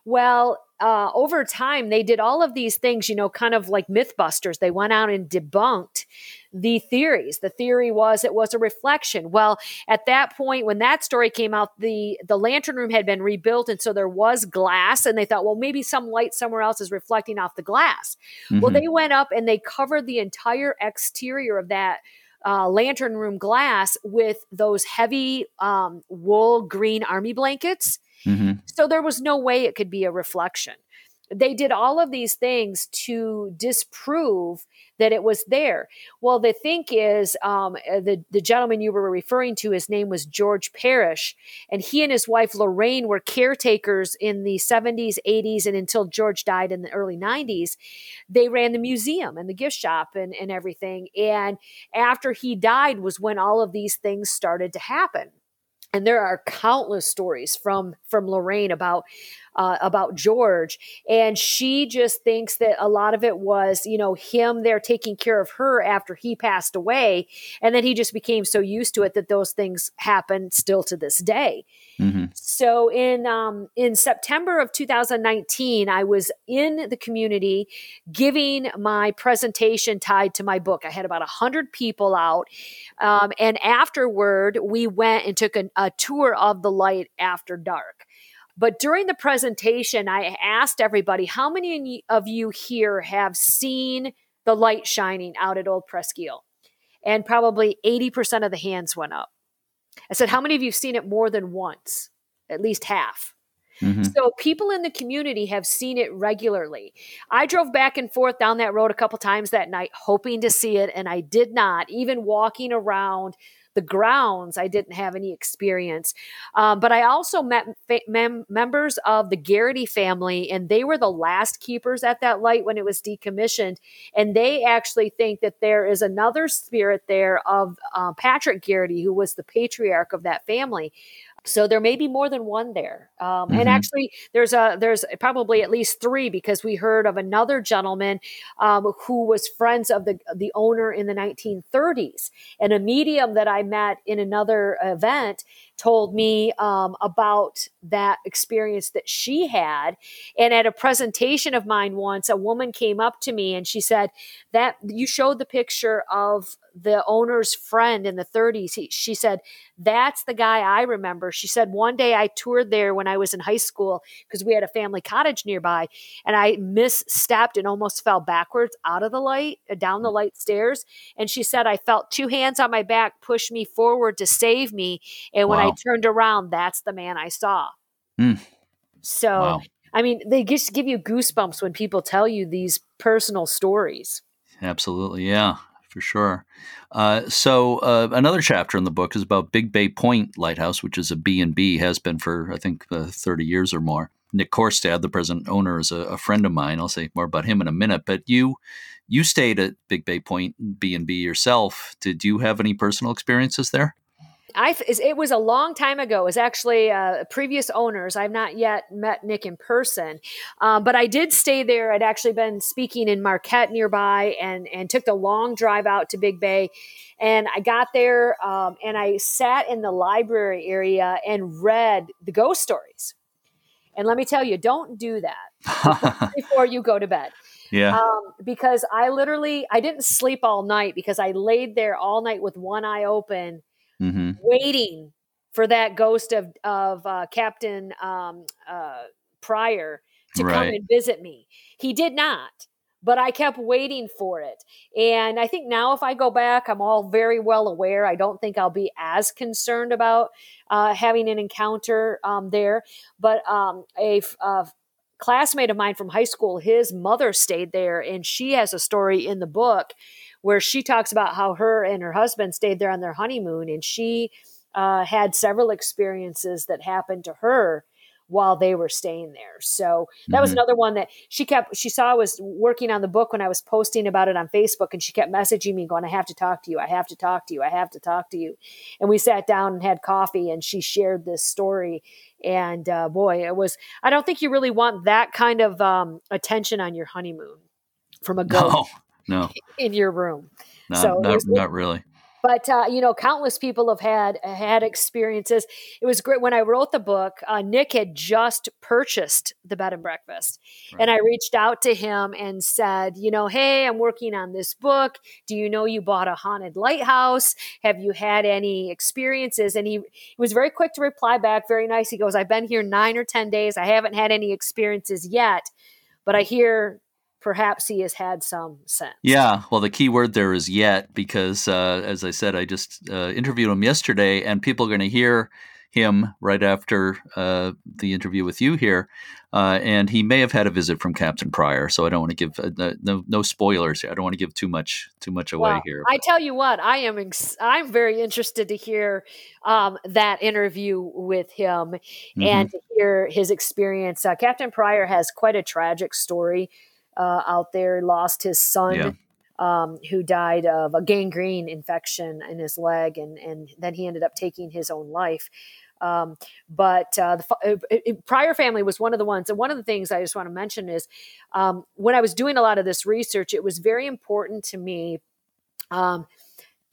Well, uh, over time, they did all of these things, you know, kind of like Mythbusters. They went out and debunked the theories. The theory was it was a reflection. Well, at that point, when that story came out, the the lantern room had been rebuilt, and so there was glass. And they thought, well, maybe some light somewhere else is reflecting off the glass. Mm-hmm. Well, they went up and they covered the entire exterior of that uh, lantern room glass with those heavy um, wool green army blankets Mm-hmm. So there was no way it could be a reflection. They did all of these things to disprove that it was there. Well, the think is um, uh, the the gentleman you were referring to. His name was George Parris, and he and his wife Lorraine were caretakers in the 70s, 80s, and until George died in the early 90s. They ran the museum and the gift shop and and everything. And after he died, was when all of these things started to happen and there are countless stories from from Lorraine about uh, about George. And she just thinks that a lot of it was, you know, him there taking care of her after he passed away. And then he just became so used to it that those things happen still to this day. Mm-hmm. So in um, in September of 2019, I was in the community giving my presentation tied to my book. I had about hundred people out, um, and afterward, we went and took a, a tour of the light after dark. But during the presentation, I asked everybody, how many of you here have seen the light shining out at Old Presqu'Isle? And probably 80% of the hands went up. I said, how many of you have seen it more than once? At least half. Mm-hmm. So people in the community have seen it regularly. I drove back and forth down that road a couple times that night hoping to see it and I did not. Even walking around the grounds, I didn't have any experience. Um, but I also met fa- mem- members of the Garrity family, and they were the last keepers at that light when it was decommissioned. And they actually think that there is another spirit there of uh, Patrick Garrity, who was the patriarch of that family. So there may be more than one there. Um, mm-hmm. And actually, there's a there's probably at least three because we heard of another gentleman um, who was friends of the the owner in the 1930s, and a medium that I met in another event told me um, about that experience that she had. And at a presentation of mine once, a woman came up to me and she said that you showed the picture of the owner's friend in the 30s. He, she said, That's the guy I remember. She said, One day I toured there when I was in high school because we had a family cottage nearby and I misstepped and almost fell backwards out of the light, uh, down the light stairs. And she said, I felt two hands on my back push me forward to save me. And when wow. I turned around, that's the man I saw. Mm. So, wow. I mean, they just give you goosebumps when people tell you these personal stories. Absolutely. Yeah, for sure. Uh, so uh, another chapter in the book is about Big Bay Point Lighthouse, which is a B and B, has been for I think uh, thirty years or more. Nick Korstad, the present owner, is a, a, friend of mine. I'll say more about him in a minute. But you, you stayed at Big Bay Point B and B yourself. Did you have any personal experiences there? I it was a long time ago. It was actually uh, previous owners. I've not yet met Nick in person, um, but I did stay there. I'd actually been speaking in Marquette nearby, and and took the long drive out to Big Bay. And I got there, um, and I sat in the library area and read the ghost stories. And let me tell you, don't do that before you go to bed. Yeah. Um, because I literally I didn't sleep all night because I laid there all night with one eye open mm-hmm. waiting for that ghost of of uh, Captain um, uh, Prior to right. come and visit me. He did not, but I kept waiting for it. And I think now, if I go back, I'm all very well aware. I don't think I'll be as concerned about uh, having an encounter um, there. But um, a, a classmate of mine from high school, his mother stayed there, and she has a story in the book where she talks about how her and her husband stayed there on their honeymoon and she uh, had several experiences that happened to her while they were staying there. So that mm-hmm. was another one that she kept, she saw I was working on the book when I was posting about it on Facebook and she kept messaging me going, I have to talk to you. I have to talk to you. I have to talk to you. And we sat down and had coffee and she shared this story. And uh, boy, it was, I don't think you really want that kind of um, attention on your honeymoon from a ghost. No no in your room. Not, so not, not really. But uh, you know, countless people have had had experiences. It was great when I wrote the book. Uh, Nick had just purchased the bed and breakfast, right. and I reached out to him and said, you know, hey, I'm working on this book. Do you know you bought a haunted lighthouse? Have you had any experiences? And he, he was very quick to reply back. Very nice. He goes, I've been here nine or ten days. I haven't had any experiences yet, but I hear perhaps he has had some sense. Yeah, well, the key word there is yet, because uh, as I said, I just uh, interviewed him yesterday, and people are going to hear him right after uh, the interview with you here, uh, and he may have had a visit from Captain Prior. So I don't want to give uh, no no spoilers. Here. I don't want to give too much too much away well, here. I tell you what, I am ex- I'm very interested to hear um, that interview with him mm-hmm. and to hear his experience. Uh, Captain Prior has quite a tragic story uh, out there. Lost his son, yeah. um, who died of a gangrene infection in his leg, and and then he ended up taking his own life. Um, but uh, the uh, Prior family was one of the ones. And one of the things I just want to mention is um, when I was doing a lot of this research, it was very important to me. Um,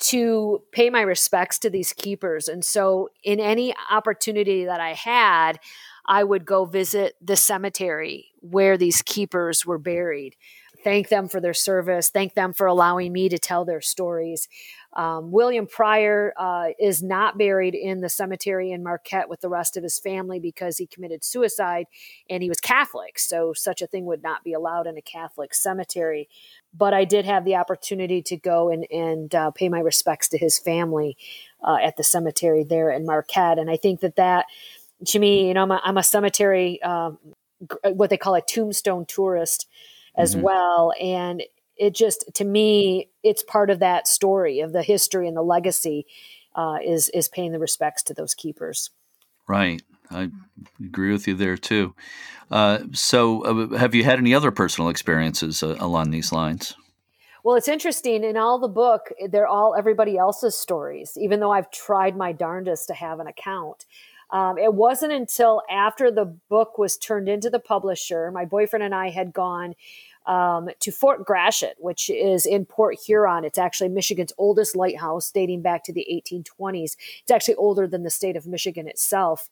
to pay my respects to these keepers. And so, in any opportunity that I had, I would go visit the cemetery where these keepers were buried, thank them for their service, thank them for allowing me to tell their stories. Um, William Prior uh, is not buried in the cemetery in Marquette with the rest of his family because he committed suicide and he was Catholic. So, such a thing would not be allowed in a Catholic cemetery. But I did have the opportunity to go and, and uh, pay my respects to his family uh, at the cemetery there in Marquette. And I think that that, to me, you know, I'm a, I'm a cemetery, um, what they call a tombstone tourist as mm-hmm. well. And it just to me it's part of that story of the history and the legacy uh, is is paying the respects to those keepers. Right. I agree with you there too. Uh, so uh, have you had any other personal experiences uh, along these lines? Well it's interesting. In all the book they're all everybody else's stories even though i've tried my darndest to have an account um, it wasn't until after the book was turned into the publisher my boyfriend and i had gone um, to Fort Gratiot, which is in Port Huron. It's actually Michigan's oldest lighthouse, dating back to the 1820s. It's actually older than the state of Michigan itself.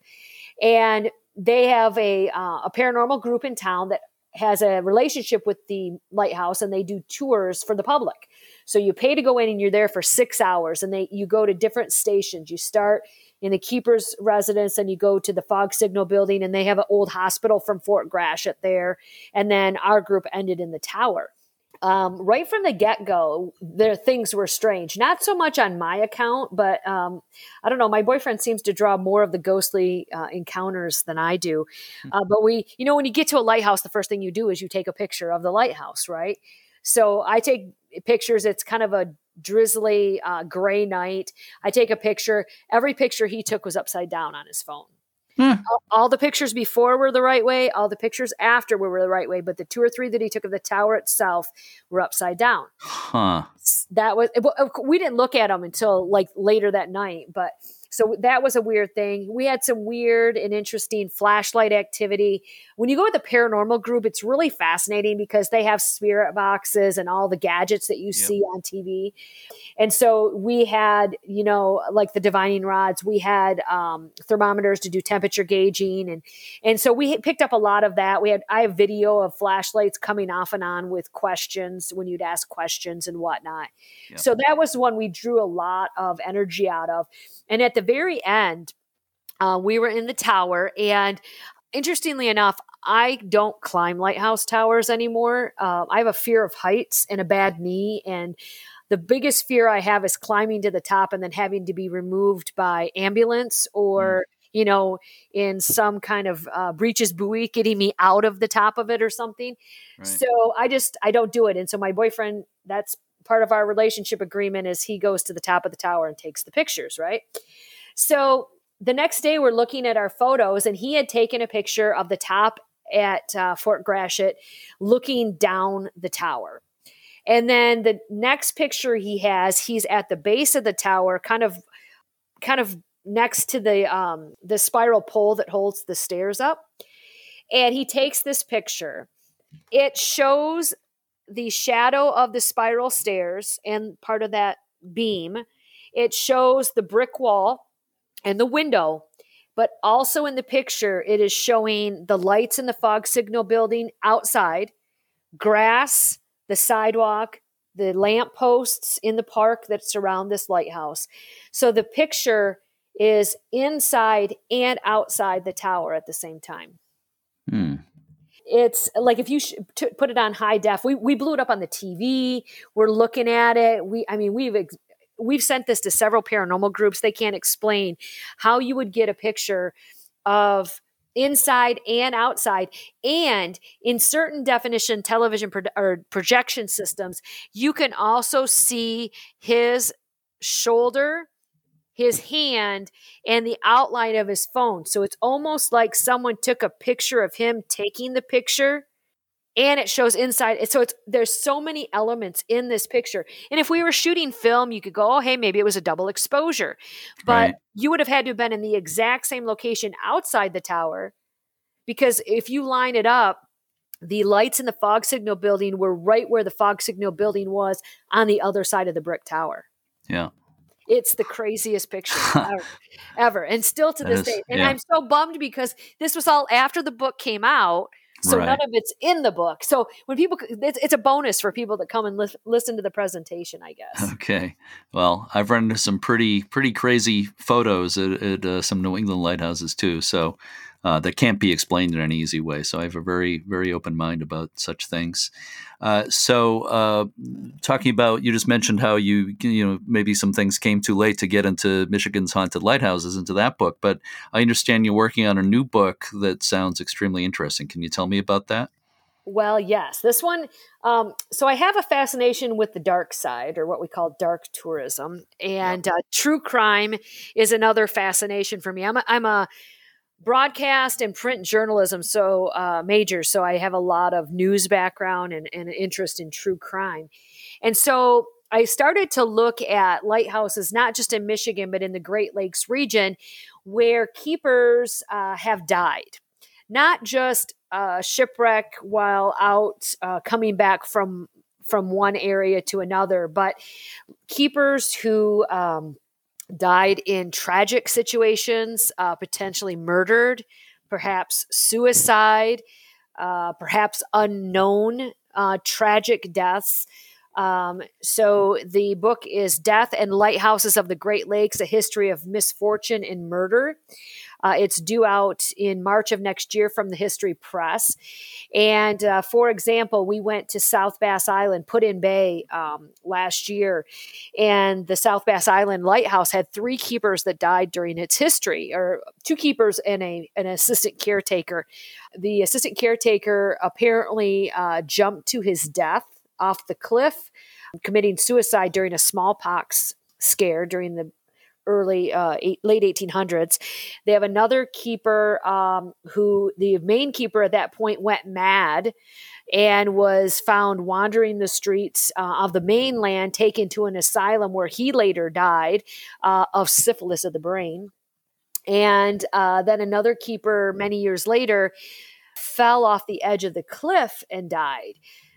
And they have a, uh, a paranormal group in town that has a relationship with the lighthouse and they do tours for the public. So you pay to go in and you're there for six hours and they you go to different stations. You start in the keeper's residence and you go to the fog signal building and they have an old hospital from Fort Gratiot there. And then our group ended in the tower. Um, right from the get go, there things were strange. Not so much on my account, but um, I don't know. My boyfriend seems to draw more of the ghostly uh, encounters than I do. Hmm. Uh, but we, you know, when you get to a lighthouse, the first thing you do is you take a picture of the lighthouse, right? So I take pictures. It's kind of a drizzly uh, gray night. I take a picture. Every picture he took was upside down on his phone. Hmm. All, all, the pictures before were the right way. All the pictures after were the right way. But the two or three that he took of the tower itself were upside down. Huh. That was we didn't look at them until like later that night. But so that was a weird thing. We had some weird and interesting flashlight activity. When you go with the paranormal group, it's really fascinating because they have spirit boxes and all the gadgets that you yep. see on TV. And so we had, you know, like the divining rods, we had um, thermometers to do temperature gauging. And, and so we picked up a lot of that. We had, I have video of flashlights coming off and on with questions when you'd ask questions and whatnot. Yep. So that was one we drew a lot of energy out of. And at the very end, uh, we were in the tower, and interestingly enough, I don't climb lighthouse towers anymore. Uh, I have a fear of heights and a bad knee, and the biggest fear I have is climbing to the top and then having to be removed by ambulance or. Mm. You know, in some kind of uh, breeches buoy, getting me out of the top of it or something. Right. So I just I don't do it. And so my boyfriend, that's part of our relationship agreement is he goes to the top of the tower and takes the pictures, right? So the next day we're looking at our photos and he had taken a picture of the top at uh, Fort Gratiot looking down the tower. And then the next picture he has, he's at the base of the tower, kind of kind of next to the um, the spiral pole that holds the stairs up. And he takes this picture. It shows the shadow of the spiral stairs and part of that beam. It shows the brick wall and the window, but also in the picture, it is showing the lights in the fog signal building outside, grass, the sidewalk, the lamp posts in the park that surround this lighthouse. So the picture is inside and outside the tower at the same time. Hmm it's like if you sh- t- put it on high def we, we blew it up on the tv we're looking at it. We i mean we've ex- we've sent this to several paranormal groups. They can't explain how you would get a picture of inside and outside. And in certain definition television pro- or projection systems you can also see his shoulder his hand and the outline of his phone. So it's almost like someone took a picture of him taking the picture and it shows inside. So it's there's so many elements in this picture. And if we were shooting film, you could go, oh, hey, maybe it was a double exposure, but right. you would have had to have been in the exact same location outside the tower, because if you line it up, the lights in the fog signal building were right where the fog signal building was on the other side of the brick tower. Yeah. It's the craziest picture ever, ever, and still to this is, day. And yeah. I'm so bummed because this was all after the book came out so right. none of it's in the book. So when people, it's, it's a bonus for people that come and li- listen to the presentation, I guess. Okay. Well, I've run into some pretty pretty crazy photos at, at uh, some New England lighthouses too. So uh, that can't be explained in an easy way. So I have a very, very open mind about such things. Uh, so, uh, talking about, you just mentioned how you, you know, maybe some things came too late to get into Michigan's haunted lighthouses into that book. But I understand you're working on a new book that sounds extremely interesting. Can you tell me about that? Well, yes. This one, um, so I have a fascination with the dark side, or what we call dark tourism, and uh, true crime is another fascination for me. I'm a, I'm a broadcast and print journalism so uh, major. So i have a lot of news background and, and interest in true crime. And so i started to look at lighthouses not just in michigan but in the great lakes region where keepers uh, have died. Not just uh, shipwreck while out uh, coming back from from one area to another but keepers who um, died in tragic situations, uh, potentially murdered, perhaps suicide, uh, perhaps unknown uh, tragic deaths. Um, so the book is Death and Lighthouses of the Great Lakes A History of Misfortune and Murder. Uh, it's due out in March of next year from the History Press. And uh, for example, we went to South Bass Island, Put-in-Bay, um, last year, and the South Bass Island Lighthouse had three keepers that died during its history, or two keepers and a an assistant caretaker. The assistant caretaker apparently uh, jumped to his death off the cliff, committing suicide during a smallpox scare during the early uh, eight, late 1800s. They have another keeper um, who the main keeper at that point went mad and was found wandering the streets uh, of the mainland, taken to an asylum where he later died uh, of syphilis of the brain. And uh, then another keeper, many years later, fell off the edge of the cliff and died,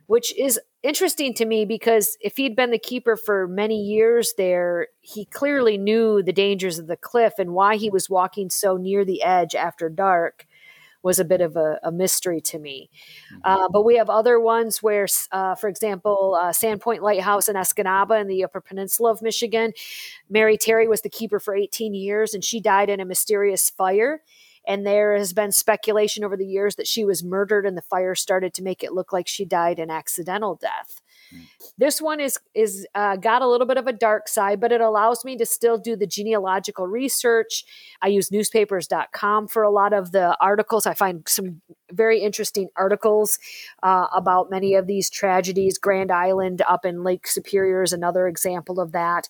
which is interesting to me because if he'd been the keeper for many years there, he clearly knew the dangers of the cliff and why he was walking so near the edge after dark was a bit of a, a mystery to me. Mm-hmm. Uh, but we have other ones where, uh, for example, uh, Sandpoint Lighthouse in Escanaba in the Upper Peninsula of Michigan, Mary Terry was the keeper for 18 years and she died in a mysterious fire. And there has been speculation over the years that she was murdered and the fire started to make it look like she died an accidental death. Mm. This one is is uh, got a little bit of a dark side, but it allows me to still do the genealogical research. I use newspapers.com for a lot of the articles. I find some very interesting articles uh, about many of these tragedies. Grand Island up in Lake Superior is another example of that.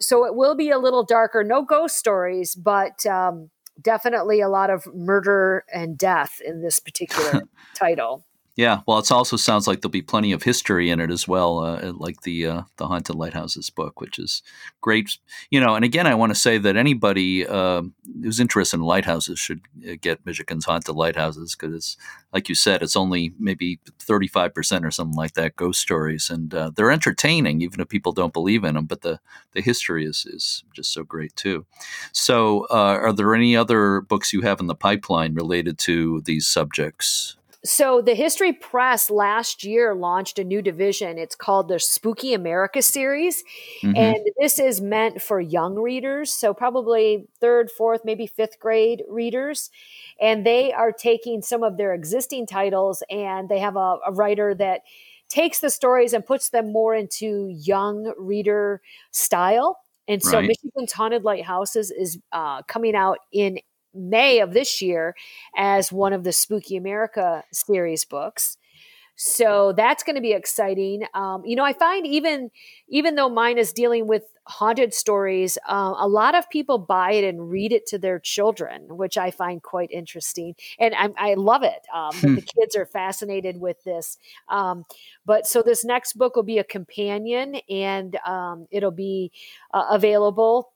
So it will be a little darker. No ghost stories, but um, definitely a lot of murder and death in this particular title. Yeah, well, it also sounds like there'll be plenty of history in it as well, uh, like the uh, the haunted lighthouses book, which is great. You know, and again, I want to say that anybody uh, who's interested in lighthouses should uh, get Michigan's haunted lighthouses because, it's like you said, it's only maybe thirty five percent or something like that ghost stories, and uh, they're entertaining even if people don't believe in them. But the the history is is just so great too. So, uh, are there any other books you have in the pipeline related to these subjects? So the History Press last year launched a new division. It's called the Spooky America series. Mm-hmm. And this is meant for young readers, so probably third, fourth, maybe fifth grade readers. And they are taking some of their existing titles and they have a, a writer that takes the stories and puts them more into young reader style. And so right. Michigan's Haunted Lighthouses is uh, coming out in May of this year as one of the Spooky America series books. So that's going to be exciting. Um, you know, I find even even though mine is dealing with haunted stories, uh, a lot of people buy it and read it to their children, which I find quite interesting, and I, I love it. Um, hmm. the kids are fascinated with this. Um, but so this next book will be a companion, and um, it'll be uh, available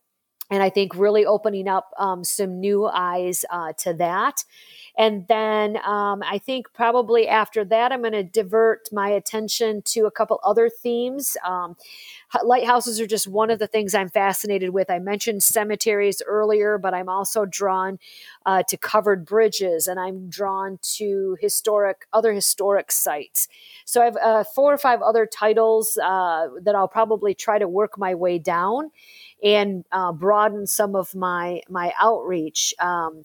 and I think really opening up um, some new eyes uh, to that. And then um, I think probably after that, I'm going to divert my attention to a couple other themes. Um, lighthouses are just one of the things I'm fascinated with. I mentioned cemeteries earlier, but I'm also drawn uh, to covered bridges and I'm drawn to historic, other historic sites. So I have uh, four or five other titles uh, that I'll probably try to work my way down and uh, broaden some of my my outreach. Um,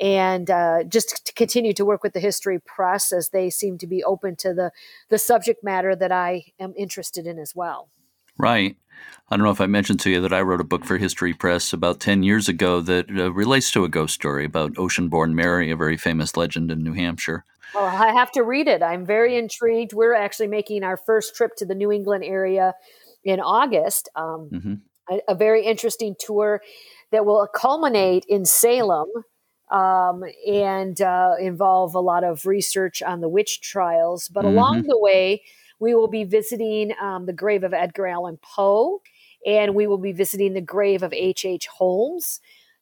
and uh, just to continue to work with the history press as they seem to be open to the the subject matter that I am interested in as well. Right. I don't know if I mentioned to you that I wrote a book for History Press about 10 years ago that uh, relates to a ghost story about Oceanborn Mary, a very famous legend in New Hampshire. Well, I have to read it. I'm very intrigued. We're actually making our first trip to the New England area in August. Um, mm-hmm. a, a very interesting tour that will culminate in Salem um, and uh, involve a lot of research on the witch trials. But mm-hmm. along the way, we will be visiting um, the grave of Edgar Allan Poe, and we will be visiting the grave of H. H. Holmes.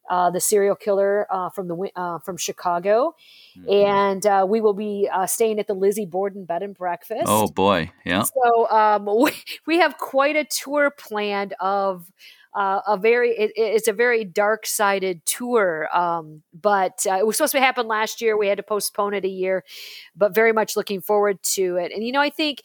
Uh, the serial killer uh, from the uh, from Chicago, mm-hmm. and uh, we will be uh, staying at the Lizzie Borden Bed and Breakfast. Oh boy, yeah. So um, we, we have quite a tour planned of uh, a very it, it's a very dark sided tour um, but uh, it was supposed to happen last year. We had to postpone it a year but very much looking forward to it. And you know i think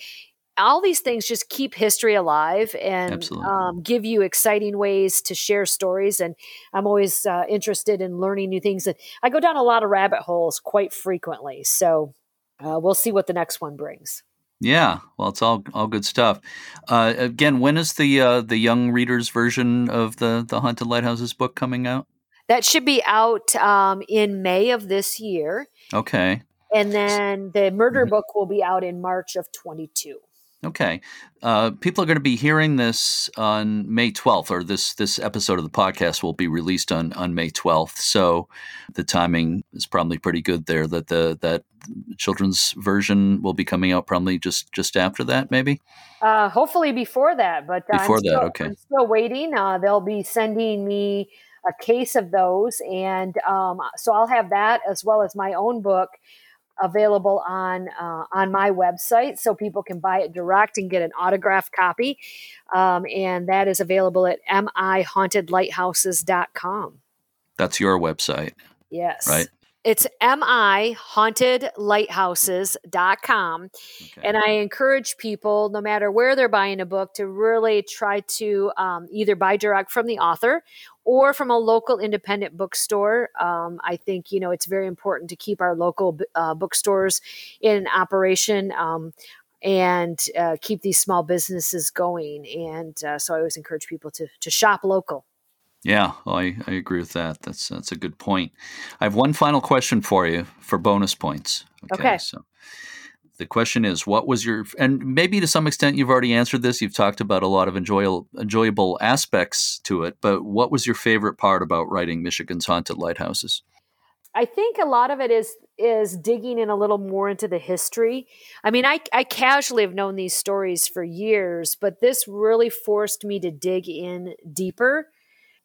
all these things just keep history alive and um, give you exciting ways to share stories. And i'm always uh, interested in learning new things. And i go down a lot of rabbit holes quite frequently. So uh, we'll see what the next one brings yeah, well, it's all all good stuff. Uh, again, when is the uh, the young readers version of the the Haunted Lighthouses book coming out? That should be out um, in May of this year. Okay. And then the murder mm-hmm. book will be out in March of 22. Okay, uh, people are going to be hearing this on May twelfth, or this this episode of the podcast will be released on on May twelfth. So the timing is probably pretty good there. That the that children's version will be coming out probably just just after that, maybe. Uh, hopefully before that, but before I'm that, okay. I'm still waiting. Uh, they'll be sending me a case of those, and um, so I'll have that as well as my own book available on uh, on my website, so people can buy it direct and get an autographed copy. Um, and that is available at mihauntedlighthouses.com. That's your website. Yes. Right. It's mihauntedlighthouses.com. Okay. And I encourage people, no matter where they're buying a book, to really try to um, either buy direct from the author or from a local independent bookstore. Um, I think, you know, it's very important to keep our local uh, bookstores in operation. Um, and uh, keep these small businesses going. And uh, so I always encourage people to, to shop local. Yeah, I, I agree with that. That's that's a good point. I have one final question for you for bonus points. Okay. okay. So the question is, what was your and maybe to some extent you've already answered this. You've talked about a lot of enjoyable enjoyable aspects to it, but what was your favorite part about writing Michigan's haunted lighthouses? I think a lot of it is is digging in a little more into the history. I mean, I I casually have known these stories for years, but this really forced me to dig in deeper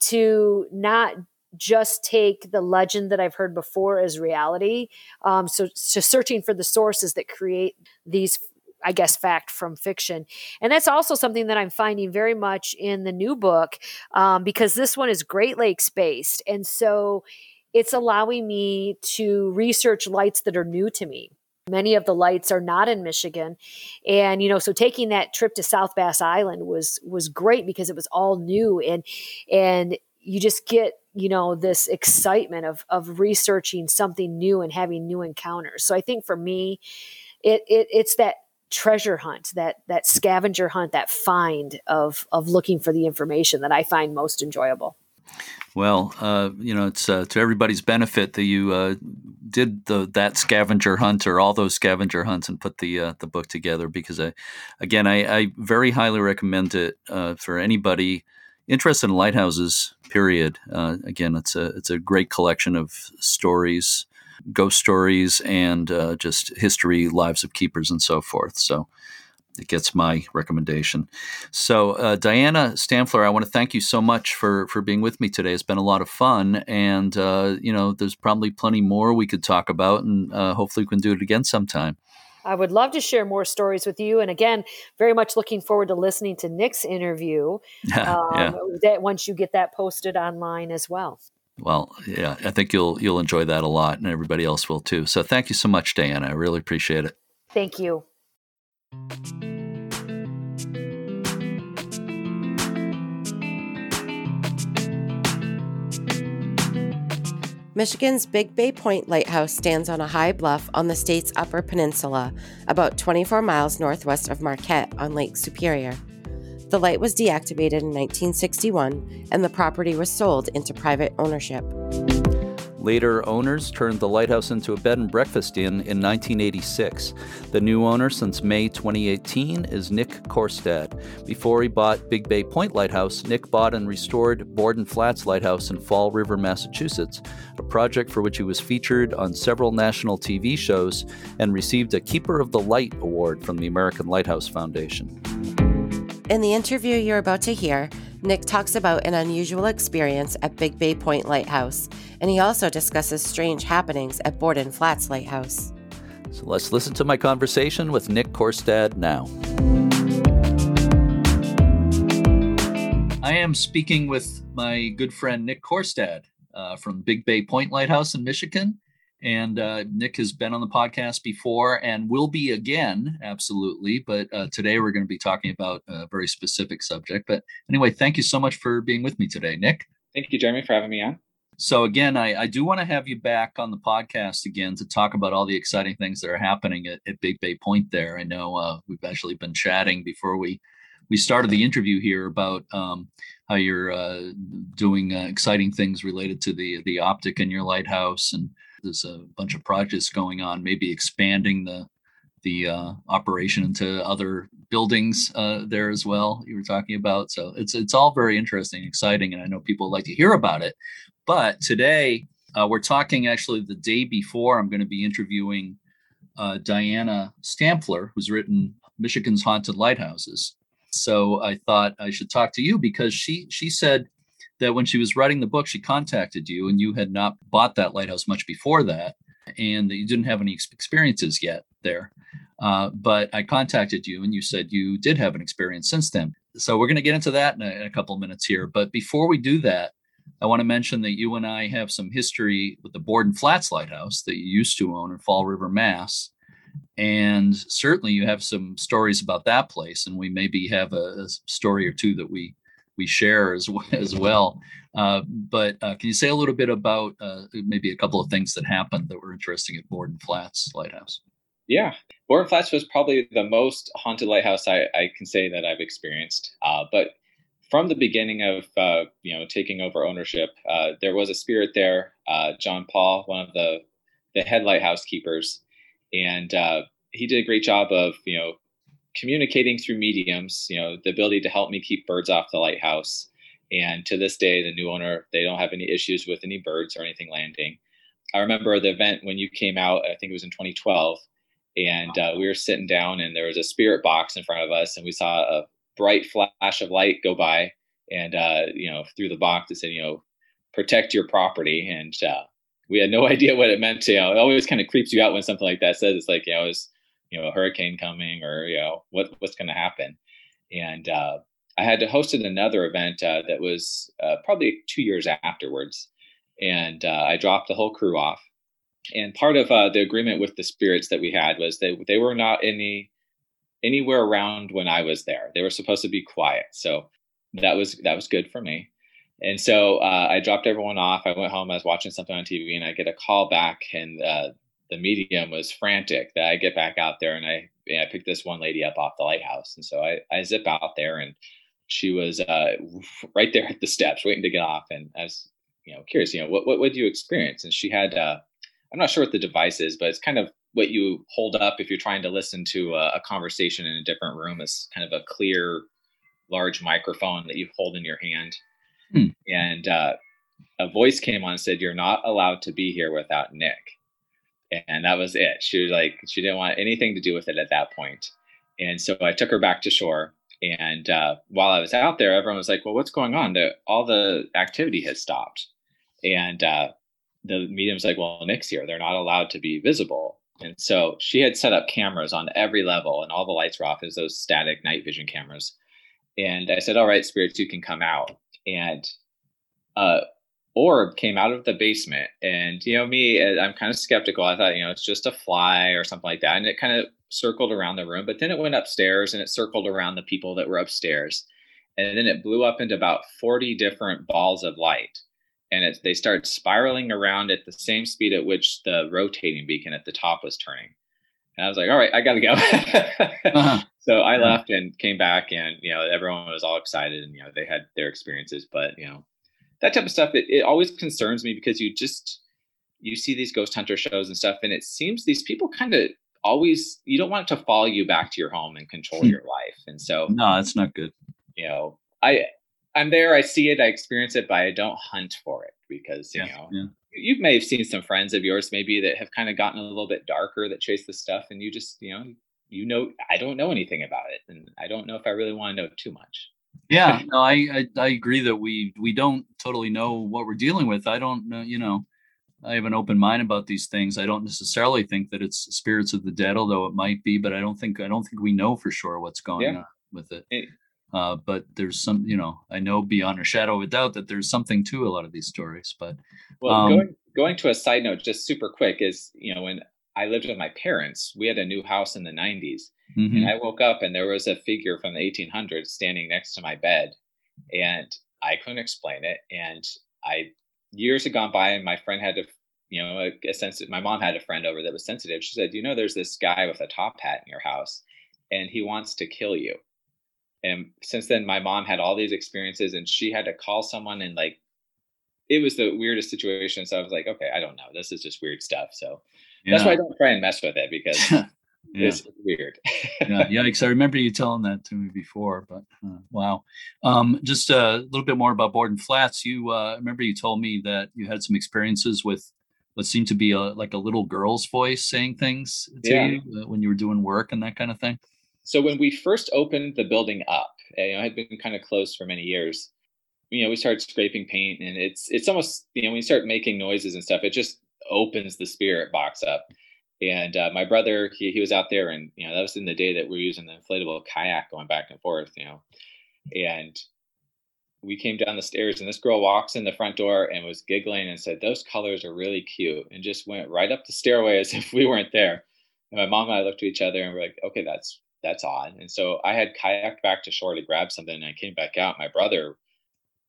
to not just take the legend that I've heard before as reality. Um, so, so searching for the sources that create these I guess, fact from fiction. And that's also something that I'm finding very much in the new book um, because this one is Great Lakes based. And so it's allowing me to research lights that are new to me. Many of the lights are not in Michigan. And, you know, so taking that trip to South Bass Island was was great because it was all new and and you just get you know this excitement of of researching something new and having new encounters. So i think for me it, it it's that treasure hunt that that scavenger hunt that find of of looking for the information that i find most enjoyable. Well, uh, you know, it's uh, to everybody's benefit that you uh, did the that scavenger hunt or all those scavenger hunts and put the uh, the book together because I, again, I, I very highly recommend it uh, for anybody interested in lighthouses. Period. Uh, again, it's a it's a great collection of stories, ghost stories, and just history, lives of keepers, and so forth. So it gets my recommendation. So, uh, Diana Stampfler, I want to thank you so much for for being with me today. It's been a lot of fun, and uh, you know, there's probably plenty more we could talk about, and uh, hopefully, we can do it again sometime. I would love to share more stories with you, and again, very much looking forward to listening to Nick's interview. um, yeah. That once you get that posted online as well. Well, yeah, I think you'll you'll enjoy that a lot, and everybody else will too. So, thank you so much, Diana. I really appreciate it. Thank you. Michigan's Big Bay Point Lighthouse stands on a high bluff on the state's Upper Peninsula, about 24 miles northwest of Marquette on Lake Superior. The light was deactivated in 1961 and the property was sold into private ownership. Later owners turned the lighthouse into a bed and breakfast inn in 1986. The new owner since May 2018 is Nick Korstad. Before he bought Big Bay Point Lighthouse, Nick bought and restored Borden Flats Lighthouse in Fall River, Massachusetts, a project for which he was featured on several national TV shows and received a Keeper of the Light award from the American Lighthouse Foundation. In the interview you're about to hear, Nick talks about an unusual experience at Big Bay Point Lighthouse, and he also discusses strange happenings at Borden Flats Lighthouse. So let's listen to my conversation with Nick Korstad now. I am speaking with my good friend Nick Korstad uh, from Big Bay Point Lighthouse in Michigan. And uh, Nick has been on the podcast before and will be again, absolutely. But uh, today we're going to be talking about a very specific subject. But anyway, thank you so much for being with me today, Nick. Thank you, Jeremy, for having me on. So, again, I, I do want to have you back on the podcast again to talk about all the exciting things that are happening at, at Big Bay Point there. I know uh, we've actually been chatting before we we started the interview here about um, how you're uh, doing uh, exciting things related to the the optic in your lighthouse and there's a bunch of projects going on, maybe expanding the the uh, operation into other buildings uh, there as well. You were talking about, so it's it's all very interesting, exciting, and I know people like to hear about it. But today uh, we're talking actually the day before. I'm going to be interviewing uh, Diana Stampfler, who's written Michigan's Haunted Lighthouses. So I thought I should talk to you because she she said that when she was writing the book, she contacted you and you had not bought that lighthouse much before that and that you didn't have any experiences yet there. Uh, but I contacted you and you said you did have an experience since then. So we're going to get into that in a, in a couple of minutes here. But before we do that, I want to mention that you and I have some history with the Borden Flats Lighthouse that you used to own in Fall River, Mass. And certainly you have some stories about that place. And we maybe have a, a story or two that we we share as, as well. Uh, but uh, can you say a little bit about uh, maybe a couple of things that happened that were interesting at Borden Flats Lighthouse? Yeah, Borden Flats was probably the most haunted lighthouse I, I can say that I've experienced. Uh, but from the beginning of uh, you know taking over ownership, uh, there was a spirit there. John Paul, one of the the head lighthouse keepers, and he did a great job of you know communicating through mediums, you know, the ability to help me keep birds off the lighthouse. And to this day, the new owner, they don't have any issues with any birds or anything landing. I remember the event when you came out, I think it was in 2012, and uh, we were sitting down and there was a spirit box in front of us, and we saw a bright flash of light go by, and uh, you know, through the box it said, you know, protect your property, and uh, we had no idea what it meant. to, You know, it always kind of creeps you out when something like that says. It's like you know, it's you know a hurricane coming or you know what what's going to happen. And uh, i had to hosted another event uh, that was uh, probably two years afterwards. And uh, i dropped the whole crew off. And part of uh, the agreement with the spirits that we had was that they were not any anywhere around when i was there. They were supposed to be quiet. So that was that was good for me. And so uh, I dropped everyone off. I went home. I was watching something on TV, and I get a call back, and the medium was frantic that I get back out there and I, I pick this one lady up off the lighthouse. And so I, I zip out there and she was uh, right there at the steps, waiting to get off. And I was, you know, curious, you know, what what would you experience? And she had, uh, I'm not sure what the device is, but it's kind of what you hold up if you're trying to listen to a, a conversation in a different room. Is kind of a clear, large microphone that you hold in your hand. Hmm. And uh, a voice came on and said, "You're not allowed to be here without Nick." And that was it. She was like, she didn't want anything to do with it at that point. And so I took her back to shore and uh, while I was out there, everyone was like, "Well, what's going on?" The, all the activity has stopped, and uh, the medium's like, "Well, Nick's here. They're not allowed to be visible." And so she had set up cameras on every level, and all the lights were off. As those static night vision cameras. And I said, "All right, spirits, you can come out." And uh, orb came out of the basement, and you know me, uh, I'm kind of skeptical. I thought, you know, it's just a fly or something like that, and it kind of circled around the room, but then it went upstairs and it circled around the people that were upstairs. And then it blew up into about 40 different balls of light. And it, they started spiraling around at the same speed at which the rotating beacon at the top was turning. And I was like, all right, I got to go. uh-huh. So I left and came back, and you know, everyone was all excited, and you know, they had their experiences. But you know, that type of stuff, it, it always concerns me because you just you see these ghost hunter shows and stuff, and it seems these people kind of always you don't want it to follow you back to your home and control hmm. your life. And so no, that's not good. You know, I I'm there, I see it, I experience it, but I don't hunt for it because you yeah, know yeah. you may have seen some friends of yours maybe that have kind of gotten a little bit darker that chase the stuff, and you just you know you know I don't know anything about it, and I don't know if I really want to know too much. Yeah, no, I, I I agree that we we don't totally know what we're dealing with. I don't know, you know I have an open mind about these things. I don't necessarily think that it's spirits of the dead, although it might be, but I don't think I don't think we know for sure what's going yeah. on with it. Uh, but there's some, you know, I know beyond a shadow of a doubt that there's something to a lot of these stories. But well, um, going going to a side note, just super quick, is you know when I lived with my parents, we had a new house in the 90s, mm-hmm. and I woke up and there was a figure from the 1800s standing next to my bed, and I couldn't explain it, and I years had gone by and my friend had to you know a, a sensitive my mom had a friend over that was sensitive. She said you know there's this guy with a top hat in your house and he wants to kill you. And since then my mom had all these experiences and she had to call someone and like it was the weirdest situation. So i was like okay i don't know. This is just weird stuff. So yeah. that's why i don't try and mess with it because yeah. It's weird. yeah, yikes! I remember you telling that to me before, but uh, wow. Um, just a little bit more about Borden Flats. You uh, remember you told me that you had some experiences with what seemed to be a like a little girl's voice saying things to yeah. you uh, when you were doing work and that kind of thing. So when we first opened the building up, you know, it had been kind of closed for many years. You know, we started scraping paint, and it's it's almost you know when you start making noises and stuff, it just opens the spirit box up and uh, my brother, he, he was out there, and you know that was in the day that we were using the inflatable kayak going back and forth, you know. And we came down the stairs, and this girl walks in the front door and was giggling and said, "Those colors are really cute," and just went right up the stairway as if we weren't there. And my mom and I looked at each other and we're like, "Okay, that's that's odd." And so I had kayaked back to shore to grab something, and I came back out. My brother,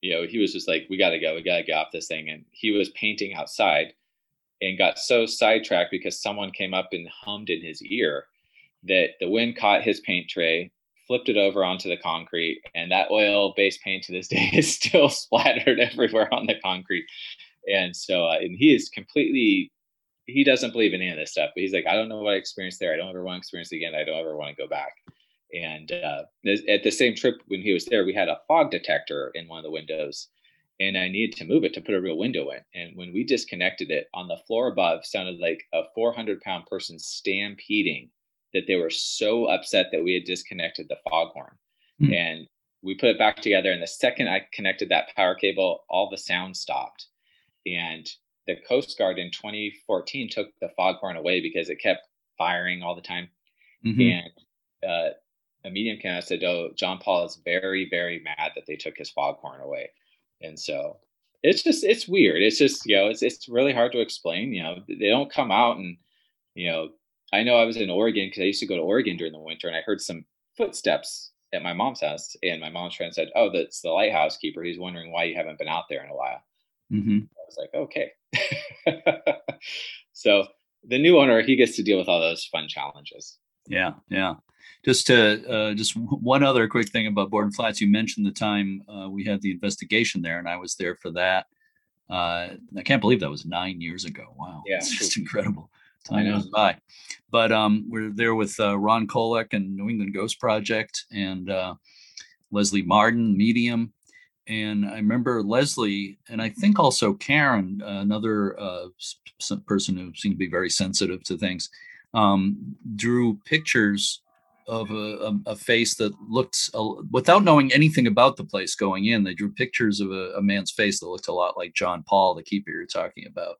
you know, he was just like, "We got to go, we got to get off this thing," and he was painting outside and got so sidetracked because someone came up and hummed in his ear that the wind caught his paint tray, flipped it over onto the concrete, and that oil based paint to this day is still splattered everywhere on the concrete. And so, uh, and he is completely, he doesn't believe in any of this stuff, but he's like, I don't know what I experienced there. I don't ever want to experience it again. I don't ever want to go back. And uh, at the same trip when he was there, we had a fog detector in one of the windows and I needed to move it to put a real window in. And when we disconnected it, on the floor above sounded like a 400 pound person stampeding that they were so upset that we had disconnected the foghorn. Mm. And we put it back together. And the second I connected that power cable, all the sound stopped. And the Coast Guard in 2014 took the foghorn away because it kept firing all the time. Mm-hmm. And uh, a medium and said, Oh, John Paul is very, very mad that they took his foghorn away and so it's just it's weird. It's just you know it's it's really hard to explain you know they don't come out and you know i know i was in oregon because i used to go to oregon during the winter and i heard some footsteps at my mom's house and my mom's friend said oh that's the lighthouse keeper. He's wondering why you haven't been out there in a while. Mm-hmm. i was like okay. So the new owner he gets to deal with all those fun challenges. Yeah yeah Just to uh, just one other quick thing about Borden Flats. You mentioned the time uh, we had the investigation there, and I was there for that. Uh, I can't believe that was nine years ago. Wow, yeah, it's just incredible. Time goes by. But um, we're there with uh, Ron Kolek and New England Ghost Project and uh, Leslie Martin, Medium, and I remember Leslie, and I think also Karen, another uh, person who seemed to be very sensitive to things, um, drew pictures of a, a, face that looked, uh, without knowing anything about the place going in, they drew pictures of a, a, man's face that looked a lot like John Paul, the keeper you're talking about.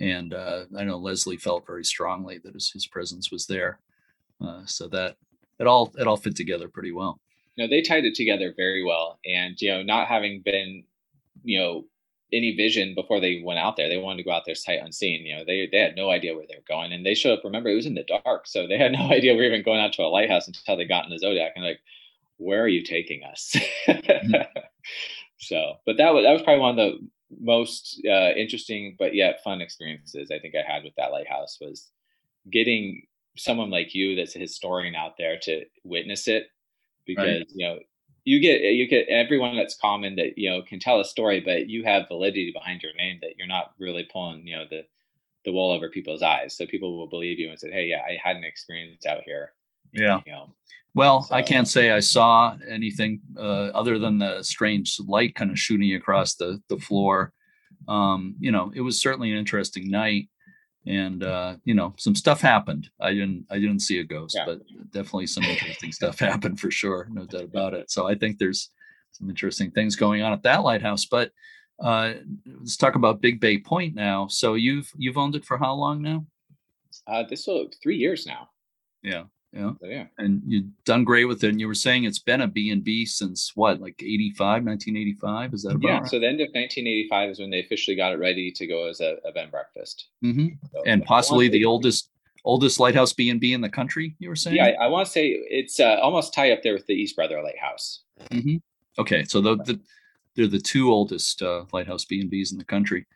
And uh, I know Leslie felt very strongly that his, his presence was there, uh, so that it all it all fit together pretty well you know, they tied it together very well. And, you know, not having been, you know, any vision before they went out there, they wanted to go out there sight unseen. You know, they, they had no idea where they were going. And they showed up, remember, it was in the dark. So they had no idea we were even going out to a lighthouse until they got in the Zodiac and like, where are you taking us? mm-hmm. So, but that was, that was probably one of the most uh, interesting, but yet fun experiences I think I had with that lighthouse was getting someone like you that's a historian out there to witness it because right. you know you get you get everyone that's common that you know can tell a story, but you have validity behind your name that you're not really pulling you know the the wool over people's eyes, so people will believe you and say, "Hey, yeah, I had an experience out here." Yeah. You know, well, so, I can't say I saw anything uh, other than the strange light kind of shooting across the the floor. Um, you know, it was certainly an interesting night and uh, you know some stuff happened. I didn't i didn't see a ghost yeah. but definitely some interesting stuff happened for sure no doubt about it. So i think there's some interesting things going on at that lighthouse but uh, let's talk about big bay point now. So you've you've owned it for how long now? Uh, this will three years now. Yeah yeah. Yeah. And you've done great with it. And you were saying it's been a B&B since what, like 85, 1985? Is that about Yeah. Right? So the end of 1985 is when they officially got it ready to go as a, a bed and breakfast. Mm-hmm. So, and possibly the oldest oldest lighthouse B&B in the country, you were saying? Yeah, I, I want to say it's uh, almost tied up there with the East Brother Lighthouse. Mm-hmm. Okay. So the, the they're the two oldest uh, lighthouse B and Bs in the country.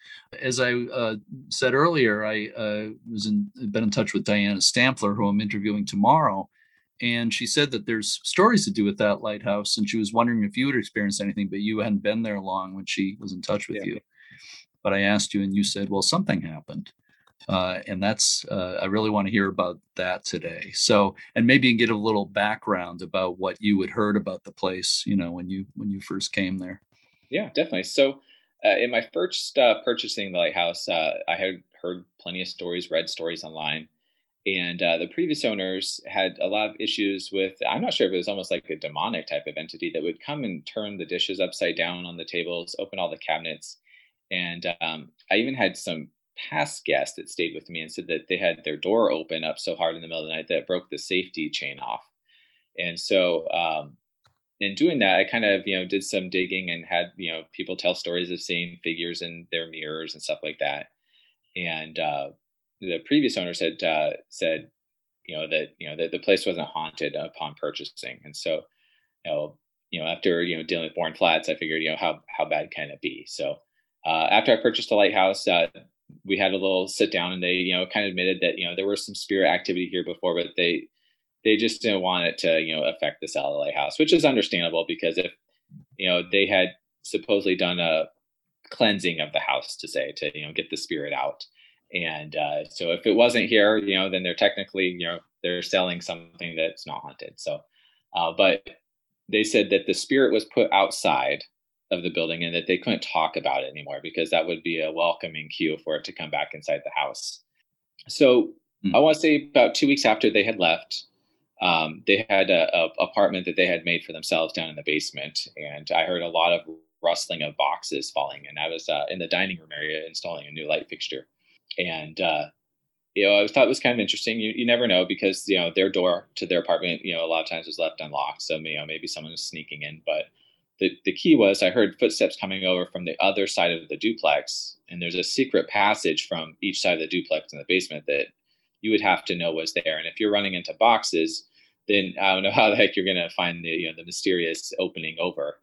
As I uh, said earlier, I uh, was in, been in touch with Diana Stampfler, who I'm interviewing tomorrow, and she said that there's stories to do with that lighthouse, and she was wondering if you had experienced anything, but you hadn't been there long when she was in touch with yeah. you. But I asked you, and you said, "Well, something happened." Uh, and that's uh, I really want to hear about that today. So, and maybe get a little background about what you had heard about the place, you know, when you when you first came there. Yeah, definitely. So, uh, in my first uh, purchasing the lighthouse, uh, I had heard plenty of stories, read stories online, and uh, the previous owners had a lot of issues with. I'm not sure if it was almost like a demonic type of entity that would come and turn the dishes upside down on the tables, open all the cabinets, and um, I even had some past guests that stayed with me and said that they had their door open up so hard in the middle of the night that it broke the safety chain off. And so um, in doing that, I kind of you know did some digging and had you know people tell stories of seeing figures in their mirrors and stuff like that. And uh, the previous owners had uh, said, you know that you know that the place wasn't haunted upon purchasing, and so you know you know after you know dealing with Borden Flats, I figured you know how how bad can it be? So uh, after I purchased the lighthouse, uh, we had a little sit down, and they you know kind of admitted that you know there was some spirit activity here before, but they they just didn't want it to you know affect the Salad House, which is understandable because if you know they had supposedly done a cleansing of the house to say to you know get the spirit out, and uh, so if it wasn't here, you know, then they're technically you know they're selling something that's not haunted. So, uh, but they said that the spirit was put outside of the building and that they couldn't talk about it anymore because that would be a welcoming cue for it to come back inside the house. So mm. I want to say about two weeks after they had left, um, they had a, a, apartment that they had made for themselves down in the basement, and I heard a lot of rustling of boxes falling. And I was uh, in the dining room area installing a new light fixture, and uh, you know I thought it was kind of interesting. You you never know because you know their door to their apartment you know a lot of times was left unlocked, so you know maybe someone was sneaking in. But the the key was I heard footsteps coming over from the other side of the duplex, and there's a secret passage from each side of the duplex in the basement that you would have to know was there. And if you're running into boxes, then I don't know how the heck you're going to find the you know the mysterious opening over.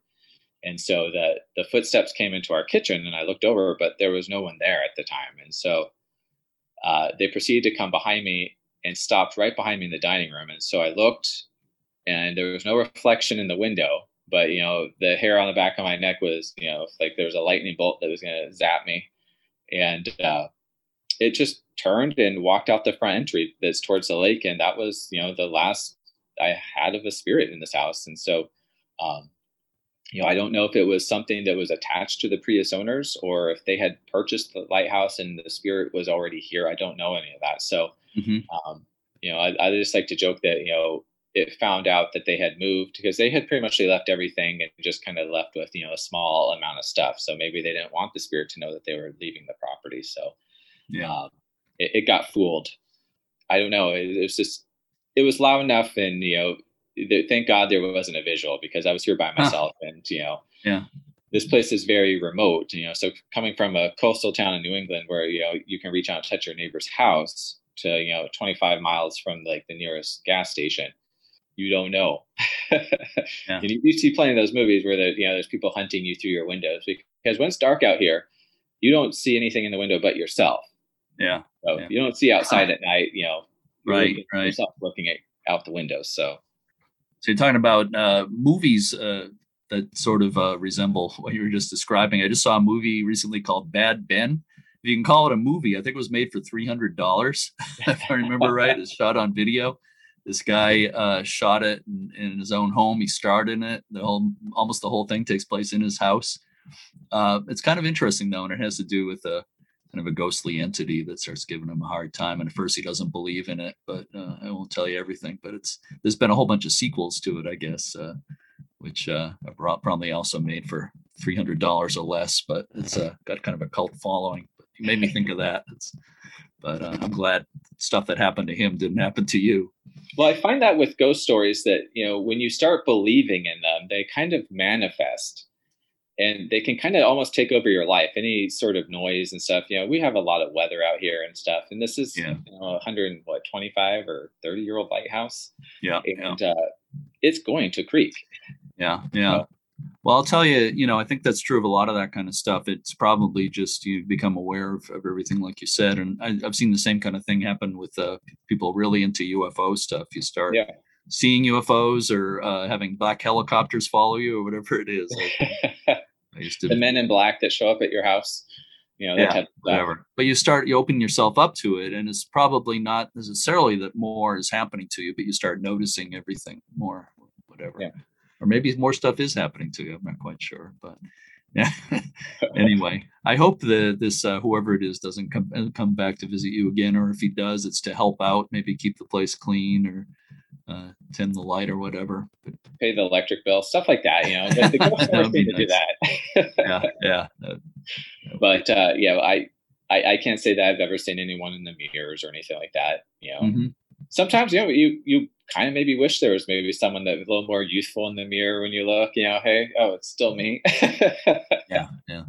And so the the footsteps came into our kitchen, and I looked over, but there was no one there at the time. And so uh, they proceeded to come behind me and stopped right behind me in the dining room. And so I looked and there was no reflection in the window. But you know, the hair on the back of my neck was, you know, like there was a lightning bolt that was going to zap me, and uh, it just turned and walked out the front entry that's towards the lake, and that was, you know, the last I had of a spirit in this house. And so, um, you know, I don't know if it was something that was attached to the previous owners or if they had purchased the lighthouse and the spirit was already here. I don't know any of that. So, mm-hmm. um, you know, I, I, just like to joke that, you know, it found out that they had moved because they had pretty much left everything and just kind of left with, you know, a small amount of stuff. So maybe they didn't want the spirit to know that they were leaving the property. So, yeah, um, it, it, got fooled. I don't know. It, it was just, it was loud enough and, you know, thank God there wasn't a visual because I was here by myself huh. and you know yeah this place is very remote you know so coming from a coastal town in New England where you know you can reach out and touch your neighbor's house to you know 25 miles from like the nearest gas station you don't know yeah. you, you see plenty of those movies where the, you know there's people hunting you through your windows because when it's dark out here you don't see anything in the window but yourself yeah so yeah. you don't see outside at night you know right right yourself looking at out the windows so so you're talking about uh, movies uh, that sort of uh, resemble what you were just describing. I just saw a movie recently called Bad Ben. If you can call it a movie, I think it was made for three hundred dollars, if I remember right. It's shot on video. This guy uh, shot it in, in, his own home. He starred in it. The whole, almost the whole thing takes place in his house. Uh, it's kind of interesting though, and it has to do with a kind of a ghostly entity that starts giving him a hard time. And at first, he doesn't believe in it, but uh, I won't tell you everything. But it's there's been a whole bunch of sequels to it, I guess, uh, which uh, probably also made for three hundred dollars or less. But it's uh, got kind of a cult following. But made me think of that. It's, but uh, I'm glad stuff that happened to him didn't happen to you. Well, I find that with ghost stories that you know when you start believing in them, they kind of manifest and they can kind of almost take over your life. Any sort of noise and stuff. You know, we have a lot of weather out here and stuff, and this is yeah. you know, 100 what 25 or 30 year old lighthouse. Yeah, and yeah. Uh, it's going to creak. Yeah, yeah. well, I'll tell you, you know, I think that's true of a lot of that kind of stuff. It's probably just you become aware of, of everything, like you said. And I, have seen the same kind of thing happen with uh, people really into UFO stuff. You start yeah seeing UFOs or uh, having black helicopters follow you or whatever it is. I used to the men in black that show up at your house. You know, yeah, whatever. But you start, you open yourself up to it, and it's probably not necessarily that more is happening to you, but you start noticing everything more, whatever. Yeah. Or maybe more stuff is happening to you. I'm not quite sure, but yeah. anyway, I hope that this uh, whoever it is doesn't come come back to visit you again, or if he does, it's to help out, maybe keep the place clean or uh, tend the light or whatever. But, Pay the electric bill, stuff like that. You know, the, the nice. to do that. yeah, yeah. but uh, yeah, I, I, I can't say that I've ever seen anyone in the mirrors or anything like that. You know, mm-hmm. sometimes you know you you kind of maybe wish there was maybe someone that was a little more youthful in the mirror when you look. You know, hey, oh, it's still me. yeah, yeah,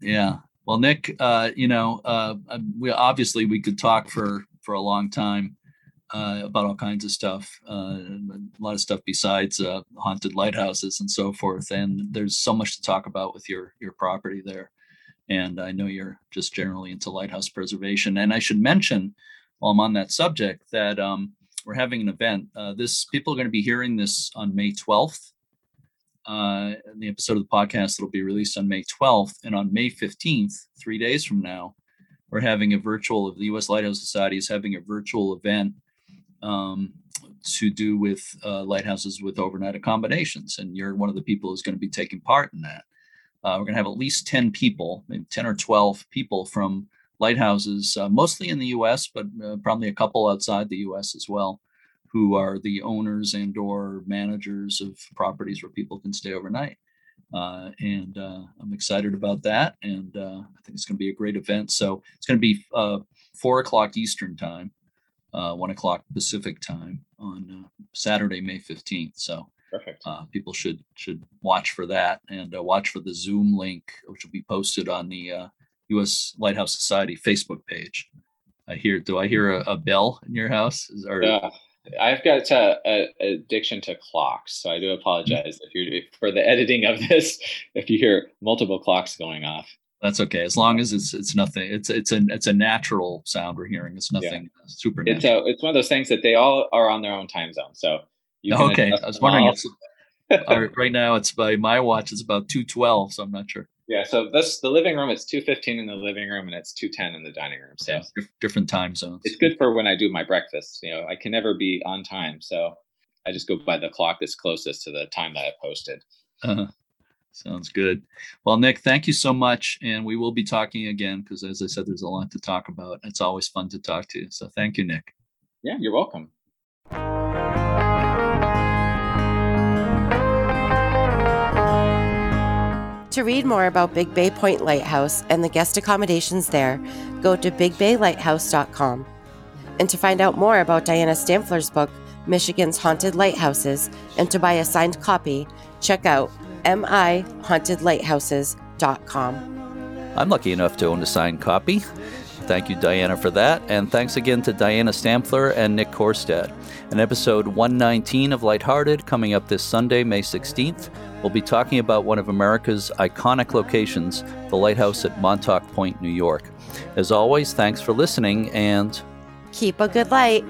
yeah. Well, Nick, uh, you know, uh, we obviously we could talk for for a long time uh, about all kinds of stuff, uh, a lot of stuff besides uh, haunted lighthouses and so forth. And there's so much to talk about with your your property there. And I know you're just generally into lighthouse preservation. And I should mention, while I'm on that subject, that um, we're having an event. Uh, this people are going to be hearing this on May 12th. Uh, the episode of the podcast that'll be released on May 12th, and on May 15th, three days from now, we're having a virtual. Of the U.S. Lighthouse Society is having a virtual event um, to do with uh, lighthouses with overnight accommodations, and you're one of the people who's going to be taking part in that. Uh, we're going to have at least 10 people, maybe 10 or 12 people from lighthouses, uh, mostly in the U.S., but uh, probably a couple outside the U.S. as well, who are the owners and/or managers of properties where people can stay overnight. Uh, and uh, I'm excited about that, and uh, I think it's going to be a great event. So it's going to be uh, four o'clock Eastern time, uh, one o'clock Pacific time on uh, Saturday, May fifteenth. So perfect. Uh, people should should watch for that and uh, watch for the Zoom link, which will be posted on the U.S. Uh, Lighthouse Society Facebook page. I hear. Do I hear a, a bell in your house? Is, or, yeah. I've got a, a, addiction to clocks, so I do apologize if you're for the editing of this. If you hear multiple clocks going off, that's okay as long as it's it's nothing it's it's a it's a natural sound we're hearing it's nothing yeah. supernatural it's a, it's one of those things that they all are on their own time zone so okay, I was wondering. uh, right now, it's by my watch. It's about two twelve, so I'm not sure. Yeah, so this the living room. It's two fifteen in the living room, and it's two ten in the dining room. So yeah, different time zones. It's good for when I do my breakfast. You know, I can never be on time, so I just go by the clock that's closest to the time that I posted. Uh-huh. Sounds good. Well, Nick, thank you so much, and we will be talking again because, as I said, there's a lot to talk about. It's always fun to talk to you. So, thank you, Nick. Yeah, you're welcome. To read more about Big Bay Point Lighthouse and the guest accommodations there, go to bigbaylighthouse.com. And to find out more about Diana Stampfler's book, Michigan's Haunted Lighthouses, and to buy a signed copy, check out mihauntedlighthouses.com. I'm lucky enough to own a signed copy. Thank you, Diana, for that. And thanks again to Diana Stampfler and Nick Korstad. An episode 119 of Lighthearted coming up this Sunday, May 16th. We'll be talking about one of America's iconic locations, the lighthouse at Montauk Point, New York. As always, thanks for listening and keep a good light.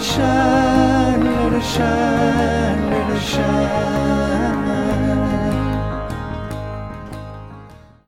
it shine, let it shine, let it shine.